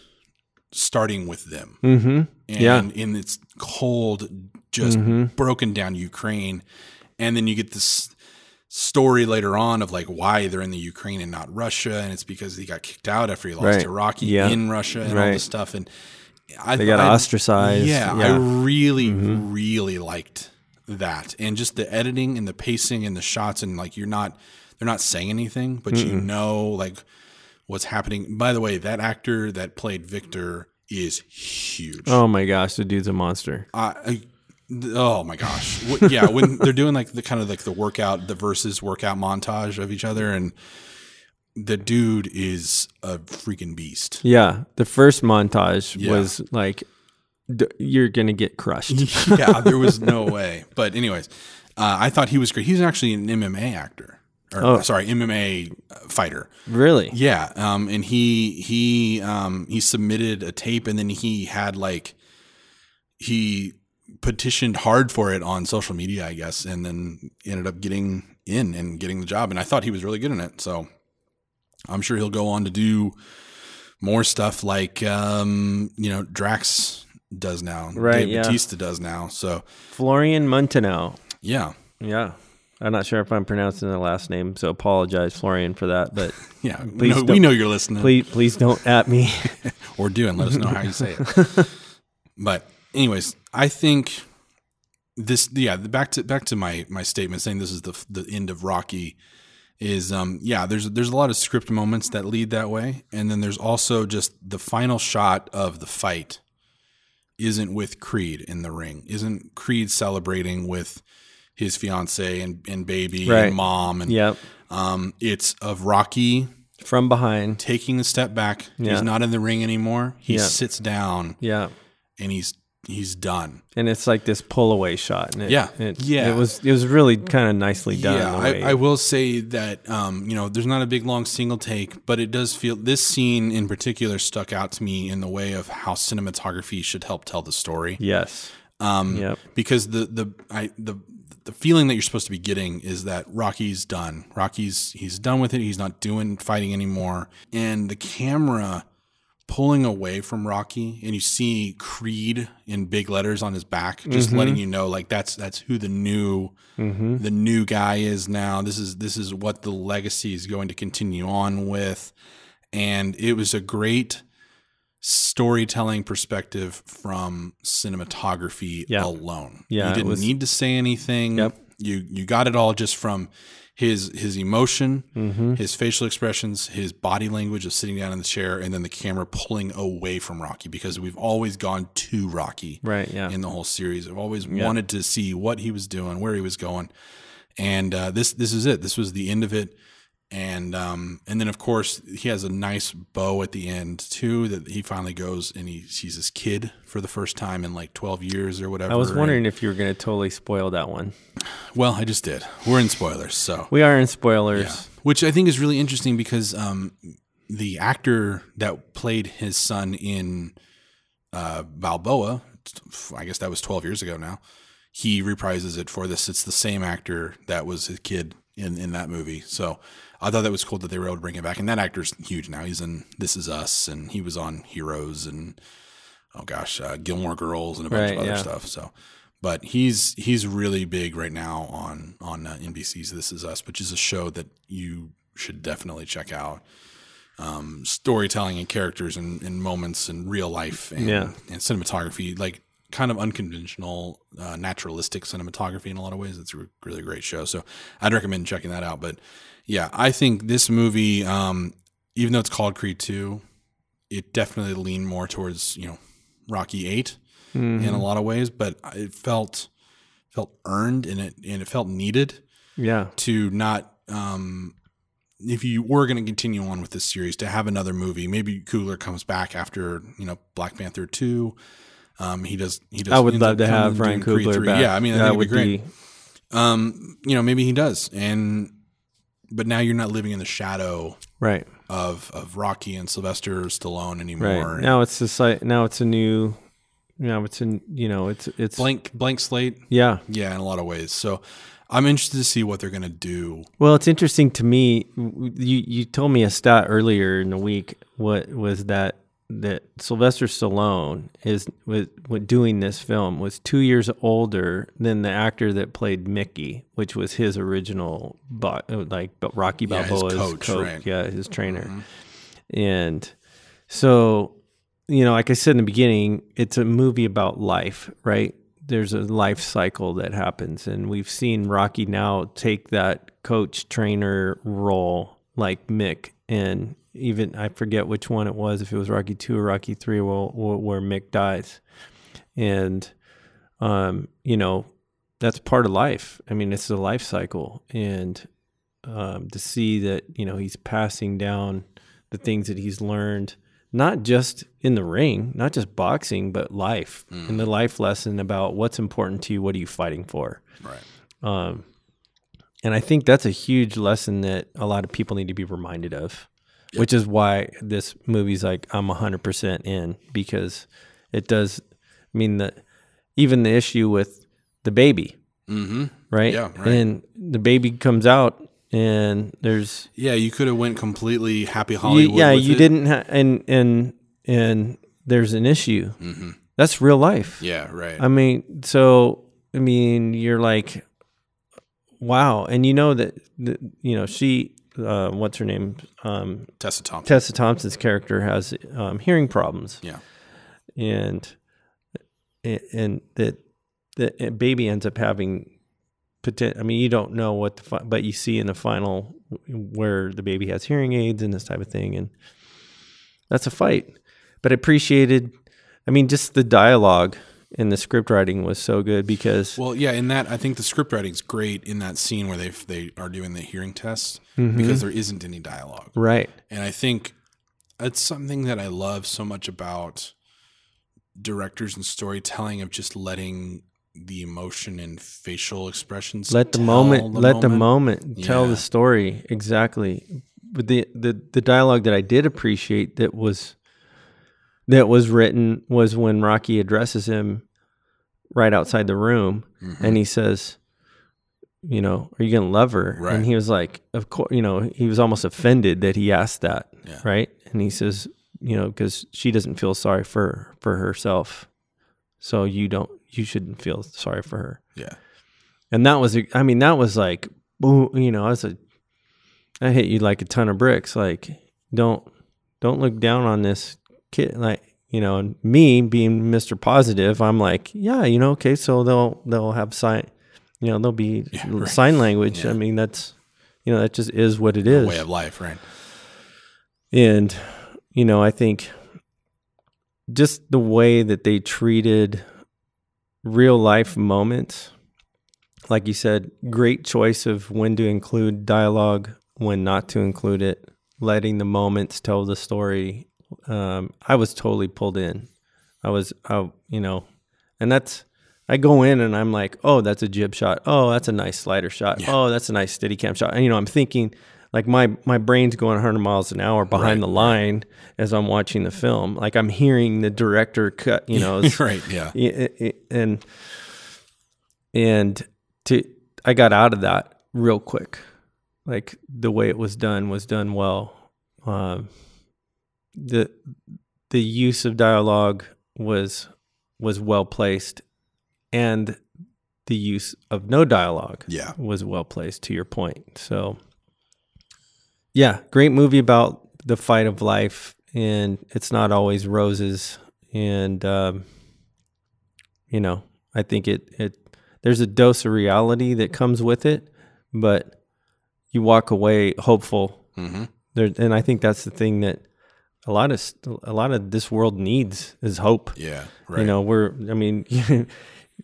S1: starting with them
S2: mm-hmm.
S1: and
S2: Yeah. Mm-hmm.
S1: in its cold, just broken down Ukraine, and then you get this story later on of like why they're in the Ukraine and not Russia, and it's because he got kicked out after he lost
S2: Right.
S1: to Rocky
S2: Yeah.
S1: in Russia and all this stuff, and I
S2: They got
S1: I-
S2: ostracized.
S1: Yeah, I
S2: Yeah. Mm-hmm.
S1: really, really liked that, and just the editing and the pacing and the shots, and like you're not, they're not saying anything, but you know like what's happening. By the way, that actor that played Victor is huge.
S2: Oh my gosh, the dude's a monster.
S1: Th- oh my gosh, yeah. When they're doing like the kind of like the workout, the versus workout montage of each other, and the dude is a freaking beast.
S2: Yeah, the first montage
S1: Yeah.
S2: was like, d- you're gonna get crushed.
S1: yeah, there was no way. But anyways, uh, I thought he was great. He's actually an MMA actor, or
S2: Oh.
S1: sorry, MMA fighter.
S2: really?
S1: Yeah, um, and he he um, he submitted a tape, and then he had like he petitioned hard for it on social media, I guess, and then ended up getting in and getting the job. And I thought he was really good in it, so I'm sure he'll go on to do more stuff like um, you know Drax does now,
S2: Right,
S1: Dave
S2: yeah.
S1: Batista does now. So
S2: Florian Munteanu.
S1: yeah,
S2: Yeah. I'm not sure if I'm pronouncing the last name, so apologize, Florian, for that. But
S1: yeah, we
S2: Please
S1: know, we know you're listening.
S2: please, please don't at me.
S1: or do and let us know how you say it. but anyways, I think this yeah, the- back to back to my my statement saying this is the the end of Rocky is um yeah, there's there's a lot of script moments that lead that way and then there's also just the final shot of the fight isn't with Creed in the ring. Isn't Creed celebrating with his fiance and, and baby
S2: Right.
S1: and mom and
S2: yep.
S1: um it's of Rocky
S2: From behind.
S1: taking a step back.
S2: Yeah.
S1: He's not in the ring anymore. He
S2: Yeah.
S1: sits down
S2: Yeah.
S1: and he's he's done.
S2: And it's like this pull away shot. And it,
S1: Yeah.
S2: It,
S1: Yeah.
S2: It was it was really kind of nicely done.
S1: yeah, I, I will say that um, you know there's not a big long single take, but it does feel this scene in particular stuck out to me in the way of how cinematography should help tell the story.
S2: yes.
S1: Um,
S2: Yep.
S1: because the the I the the feeling that you're supposed to be getting is that Rocky's done. Rocky's he's done with it. He's not doing fighting anymore. And the camera pulling away from Rocky and you see Creed in big letters on his back, just mm-hmm. letting you know like that's that's who the new mm-hmm. the new guy is now. This is this is what the legacy is going to continue on with. And it was a great storytelling perspective from cinematography
S2: Yeah.
S1: alone.
S2: Yeah,
S1: you didn't
S2: was-
S1: need to say anything.
S2: Yep.
S1: You you got it all just from his his emotion,
S2: Mm-hmm.
S1: his facial expressions, his body language of sitting down in the chair, and then the camera pulling away from Rocky because we've always gone to Rocky
S2: Right. Yeah.
S1: in the whole series. I've always wanted to see what he was doing, where he was going, and uh, this this is it. This was the end of it, and um, and then of course he has a nice bow at the end too. That he finally goes and he sees his kid for the first time in like twelve years or whatever.
S2: I was
S1: and-
S2: wondering if you were going to totally spoil that one.
S1: well, I just did. We're in spoilers, so
S2: We are in spoilers.
S1: yeah. Which I think is really interesting because um, the actor that played his son in uh, Balboa, I guess that was 12 years ago now, he reprises it for this. It's the same actor that was his kid in, in that movie. So I thought that was cool that they were able to bring it back. And that actor's huge now. He's in This Is Us and he was on Heroes and, oh gosh, uh, Gilmore Girls and a bunch
S2: Right,
S1: of other
S2: yeah.
S1: stuff. So. But he's he's really big right now on on uh, NBC's This Is Us, which is a show that you should definitely check out. Um, storytelling and characters and, and moments and real life and,
S2: Yeah.
S1: and cinematography, like kind of unconventional, uh, naturalistic cinematography in a lot of ways. It's a really great show. So I'd recommend checking that out. But yeah, I think this movie, um, even though it's called Creed 2, it definitely leaned more towards, you know, Rocky 8 in a lot of ways, but it felt felt earned and it and it felt needed
S2: Yeah.
S1: to not um if you were going to continue on with this series to have another movie maybe Coogler comes back after you know Black Panther 2 um he does he does
S2: I would love to have Ryan Coogler back.
S1: yeah I mean I
S2: that would
S1: be great um you know maybe he does and but now you're not living in the shadow
S2: right.
S1: of of Rocky and Sylvester Stallone anymore
S2: Right. Now it's site. Now it's a new. Now it's a you know it's it's
S1: blank blank slate
S2: yeah.
S1: yeah in a lot of ways so I'm interested to see what they're going to do
S2: Well, it's interesting to me. You you told me a stat earlier in the week. What was that? That Sylvester Stallone is was, was doing this film was two years older than the actor that played Mickey, which was his original, like Rocky
S1: Yeah, his coach, right.
S2: yeah, his trainer.
S1: Mhm.
S2: And so, you know, like I said in the beginning, it's a movie about life, right? There's a life cycle that happens. And we've seen Rocky now take that coach trainer role like Mick. And even, I forget which one it was, if it was Rocky 2 or Rocky 3, where, where Mick dies. And, um, you know, that's part of life. I mean, it's a life cycle. And um, to see that, you know, he's passing down the things that he's learned, not just in the ring, not just boxing, but life and the life lesson about what's important to you. What are you fighting for?
S1: right
S2: Um, and I think that's a huge lesson that a lot of people need to be reminded of, which is why this movie's like, I'm 100% in because it does I mean, that even the issue with the baby,
S1: mhm
S2: right?
S1: Yeah, right.
S2: And the baby comes out and there's
S1: Yeah, you could have went completely happy
S2: you,
S1: Hollywood.
S2: yeah,
S1: with
S2: you
S1: it.
S2: didn't ha- and and and there's an issue.
S1: hmm
S2: That's real life.
S1: Yeah, right.
S2: I mean, so I mean, you're like, wow, and you know that, that you know she, uh, what's her name, um,
S1: Tessa Thompson.
S2: Tessa Thompson's character has um, hearing problems,
S1: yeah,
S2: and and that the baby ends up having. I mean, you don't know what the, fi- but you see in the final where the baby has hearing aids and this type of thing, and that's a fight. But I appreciated, I mean, just the dialogue and the script writing was so good because
S1: Well, yeah, in that I think the script writing's great in that scene where they they are doing the hearing test
S2: Mm-hmm.
S1: because there isn't any dialogue,
S2: right,
S1: and I think it's something that I love so much about directors and storytelling of just letting the emotion and facial expressions
S2: let the moment,
S1: the
S2: let the moment tell
S1: Yeah.
S2: the story exactly. But the the the dialogue that I did appreciate that was that was written was when Rocky addresses him right outside the room
S1: Mhm.
S2: and he says, you know, are you going to love her?
S1: Right.
S2: And he was like, of course, you know, he was almost offended that he asked that.
S1: Yeah.
S2: Right. And he says, you know, because she doesn't feel sorry for, for herself. So you don't, you shouldn't feel sorry for her.
S1: yeah,
S2: And that was, I mean, that was like, boom, you know, I was a, I hit you like a ton of bricks. Like, don't, don't look down on this kid. Like, you know, and me being Mr. Positive, I'm like, yeah, you know, okay, so they'll, they'll have sign, you know, they'll be
S1: Yeah, right.
S2: sign language.
S1: Yeah.
S2: I mean, that's, you know, that just is what it is.
S1: way of life, right?
S2: And, you know, I think just the way that they treated real life moments, like you said, great choice of when to include dialogue, when not to include it, letting the moments tell the story. Um, I was totally pulled in. I was, I, you know, and that's, I go in and I'm like, oh, that's a jib shot. Oh, that's a nice slider shot.
S1: Yeah.
S2: Oh, that's a nice Steadicam shot. And, you know, I'm thinking, like my my brain's going 100 miles an hour behind
S1: Right,
S2: the line as I'm watching the film. Like I'm hearing the director cut, you know,
S1: right, yeah,
S2: yeah, it- it- and and to I got out of that real quick. Like the way it was done was done well. Um, the the use of dialogue was was well placed, and the use of no dialogue
S1: yeah.
S2: was well placed. To your point, so yeah, great movie about the fight of life, and it's not always roses. And um, you know, I think it it there's a dose of reality that comes with it, but you walk away hopeful.
S1: hmm
S2: There, and I think that's the thing that a lot of a lot of this world needs is hope.
S1: Yeah, right.
S2: You know, we're I mean,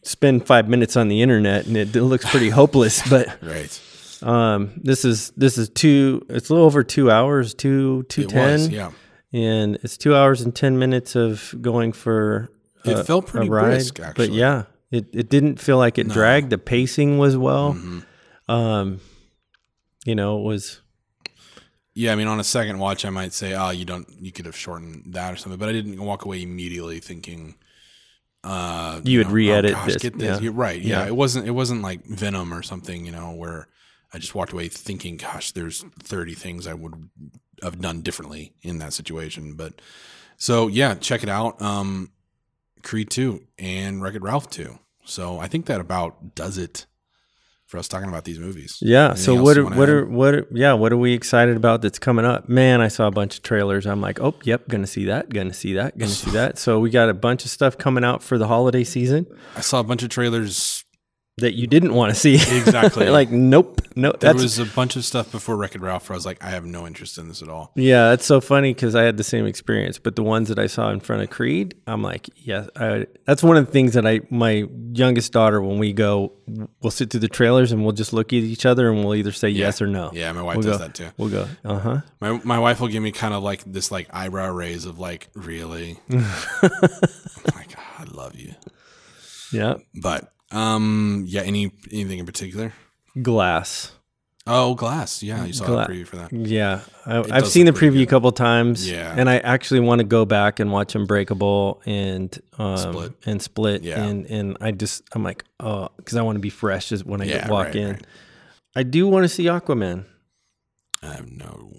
S2: spend five minutes on the internet and it, it looks pretty hopeless, but
S1: right.
S2: um, this is this is two. It's a little over two hours, two two
S1: It was,
S2: ten,
S1: yeah.
S2: and it's two hours and ten minutes of going for
S1: It
S2: a-
S1: felt pretty
S2: ride.
S1: brisk, actually.
S2: But yeah, it it didn't feel like it dragged. The pacing was well.
S1: Mm-hmm.
S2: Um, you know, it was
S1: Yeah, I mean, on a second watch, I might say, "Oh, you don't, you could have shortened that or something," but I didn't walk away immediately thinking, uh,
S2: You would
S1: know,
S2: re-edit
S1: oh, gosh,
S2: this,
S1: Get this.
S2: yeah.
S1: You're right. Yeah.
S2: Yeah.
S1: it wasn't. It wasn't like Venom or something, you know, where I just walked away thinking, "Gosh, there's 30 things I would have done differently in that situation." But so yeah, check it out. Um, Creed two and Wreck It Ralph two. So I think that about does it for us talking about these movies.
S2: yeah.
S1: Anything
S2: So what are, what
S1: add?
S2: are what are, yeah what are we excited about that's coming up? Man, I saw a bunch of trailers. I'm like, oh, yep, gonna see that, gonna see that, gonna see that. So we got a bunch of stuff coming out for the holiday season
S1: I saw a bunch of trailers
S2: that you didn't want to see.
S1: Exactly.
S2: like, nope, no.
S1: There was a bunch of stuff before Wreck It Ralph where I was like, I have no interest in this at all.
S2: Yeah, that's so funny because I had the same experience. But the ones that I saw in front of Creed, I'm like, yeah, I, that's one of the things that I, my youngest daughter, when we go, we'll sit through the trailers and we'll just look at each other and we'll either say yes or no.
S1: Yeah, my wife
S2: We'll
S1: does
S2: go-
S1: that too.
S2: We'll go, uh huh.
S1: My my wife will give me kind of like this like eyebrow raise of like, really? Like, I love you.
S2: Yeah.
S1: But um yeah, any anything in particular?
S2: Glass.
S1: Oh, Glass. Yeah, you saw
S2: Gla-
S1: the preview for that.
S2: Yeah. I, I've seen the preview a couple times.
S1: Yeah.
S2: And I actually want to go back and watch Unbreakable and, um,
S1: Split.
S2: and Split.
S1: Yeah.
S2: And, and I just, I'm like, oh, because I want to be fresh as when I
S1: Yeah,
S2: walk
S1: right,
S2: in.
S1: right.
S2: I do want to see Aquaman.
S1: I have no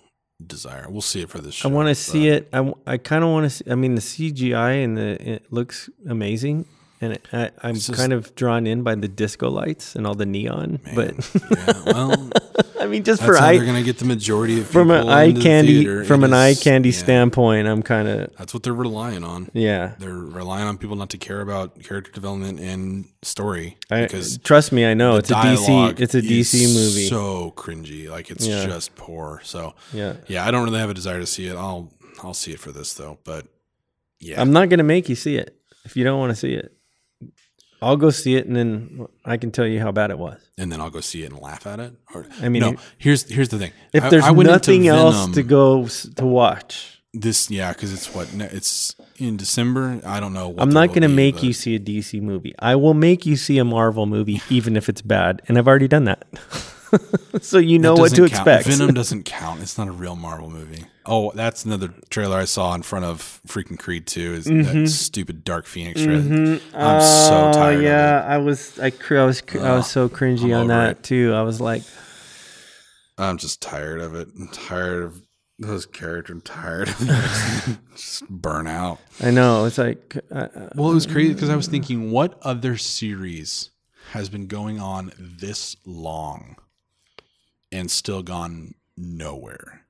S1: desire. We'll see it for this show.
S2: I want to see it. I kind of want to see. I mean, the CGI and the it looks amazing, and I, I'm
S1: just-
S2: kind of drawn in by the disco lights and all the neon.
S1: Man,
S2: But
S1: yeah, well,
S2: I mean, just for
S1: how
S2: eye
S1: they're gonna get the majority of
S2: from an
S1: people
S2: eye candy
S1: theater.
S2: from an eye candy
S1: yeah,
S2: standpoint, I'm kind of
S1: That's what they're relying on.
S2: yeah.
S1: They're relying on people not to care about character development and story
S2: I,
S1: because
S2: trust me, I know it's a DC. It's a DC movie.
S1: So cringy, like it's
S2: Yeah.
S1: just poor. So
S2: yeah,
S1: yeah, I don't really have a desire to see it. I'll I'll see it for this though. But yeah,
S2: I'm not gonna make you see it if you don't want to see it. I'll go see it, and then I can tell you how bad it was.
S1: and then I'll go see it and laugh at it. Or
S2: I mean,
S1: no, here's here's the thing.
S2: If
S1: I-
S2: there's
S1: I
S2: nothing else to go to watch,
S1: this, yeah, because it's what it's in December. I don't know. What
S2: I'm not going to make
S1: but-
S2: you see a DC movie. I will make you see a Marvel movie, even if it's bad, and I've already done that. so you know what to
S1: count.
S2: expect.
S1: Venom doesn't count. It's not a real Marvel movie. Oh, that's another trailer I saw in front of freaking Creed 2 is that stupid Dark Phoenix trailer. I'm so
S2: Oh,
S1: tired
S2: yeah,
S1: of it.
S2: I was, I, I was, I was so cringy on that
S1: it.
S2: too. I was like,
S1: I'm just tired of it. I'm tired of those characters. I'm tired of it. just burn out.
S2: I know. It's like, uh, uh,
S1: Well, it was crazy because I was thinking, what other series has been going on this long and still gone nowhere?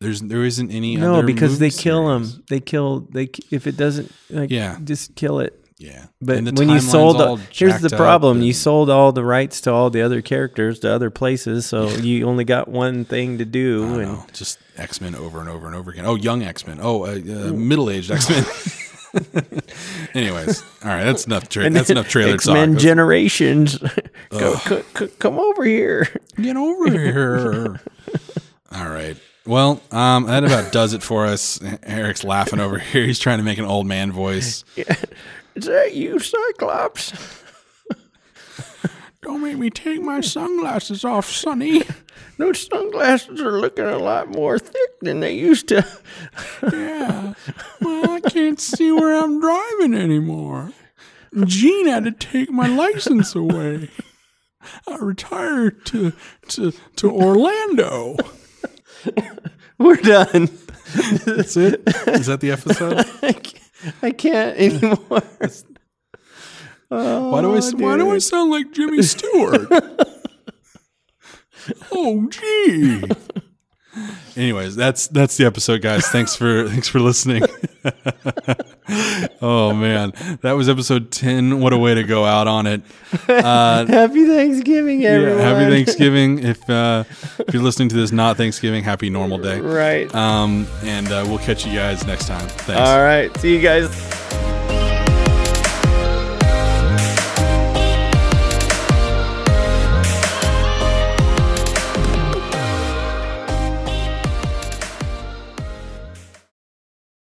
S1: There's there isn't any.
S2: no, because they kill
S1: series.
S2: them. They kill. They if it doesn't, like,
S1: Yeah.
S2: just kill it.
S1: Yeah,
S2: But when you sold,
S1: all
S2: here's the problem: you sold all the rights to all the other characters to other places, so you only got one thing to do. And
S1: know, just X Men over and over and over again. Oh, young X Men. Oh, uh, uh, middle aged X Men. Anyways, all right, that's enough. Tra- that's enough trailer
S2: X Men
S1: talk. Let's
S2: Generations, go, c- c- come over here.
S1: get over here. all right. Well, um, that about does it for us. Eric's laughing over here. He's trying to make an old man voice.
S2: Is that you, Cyclops?
S1: Don't make me take my sunglasses off, Sonny.
S2: Those sunglasses are looking a lot more thick than they used to.
S1: Yeah. Well, I can't see where I'm driving anymore. Jean had to take my license away. I retired to to to Orlando.
S2: We're done.
S1: That's it. Is that the episode?
S2: I can't, I can't anymore.
S1: Why do I why do I oh, sound like Jimmy Stewart? Oh, gee. Anyways, that's that's the episode, guys. Thanks for thanks for listening. oh man, that was episode ten. What a way to go out on it. Uh,
S2: Happy Thanksgiving, everyone.
S1: yeah, happy Thanksgiving. If uh, if you're listening to this not Thanksgiving, happy normal day.
S2: Right.
S1: Um, and uh, we'll catch you guys next time. Thanks.
S2: All right. See you guys.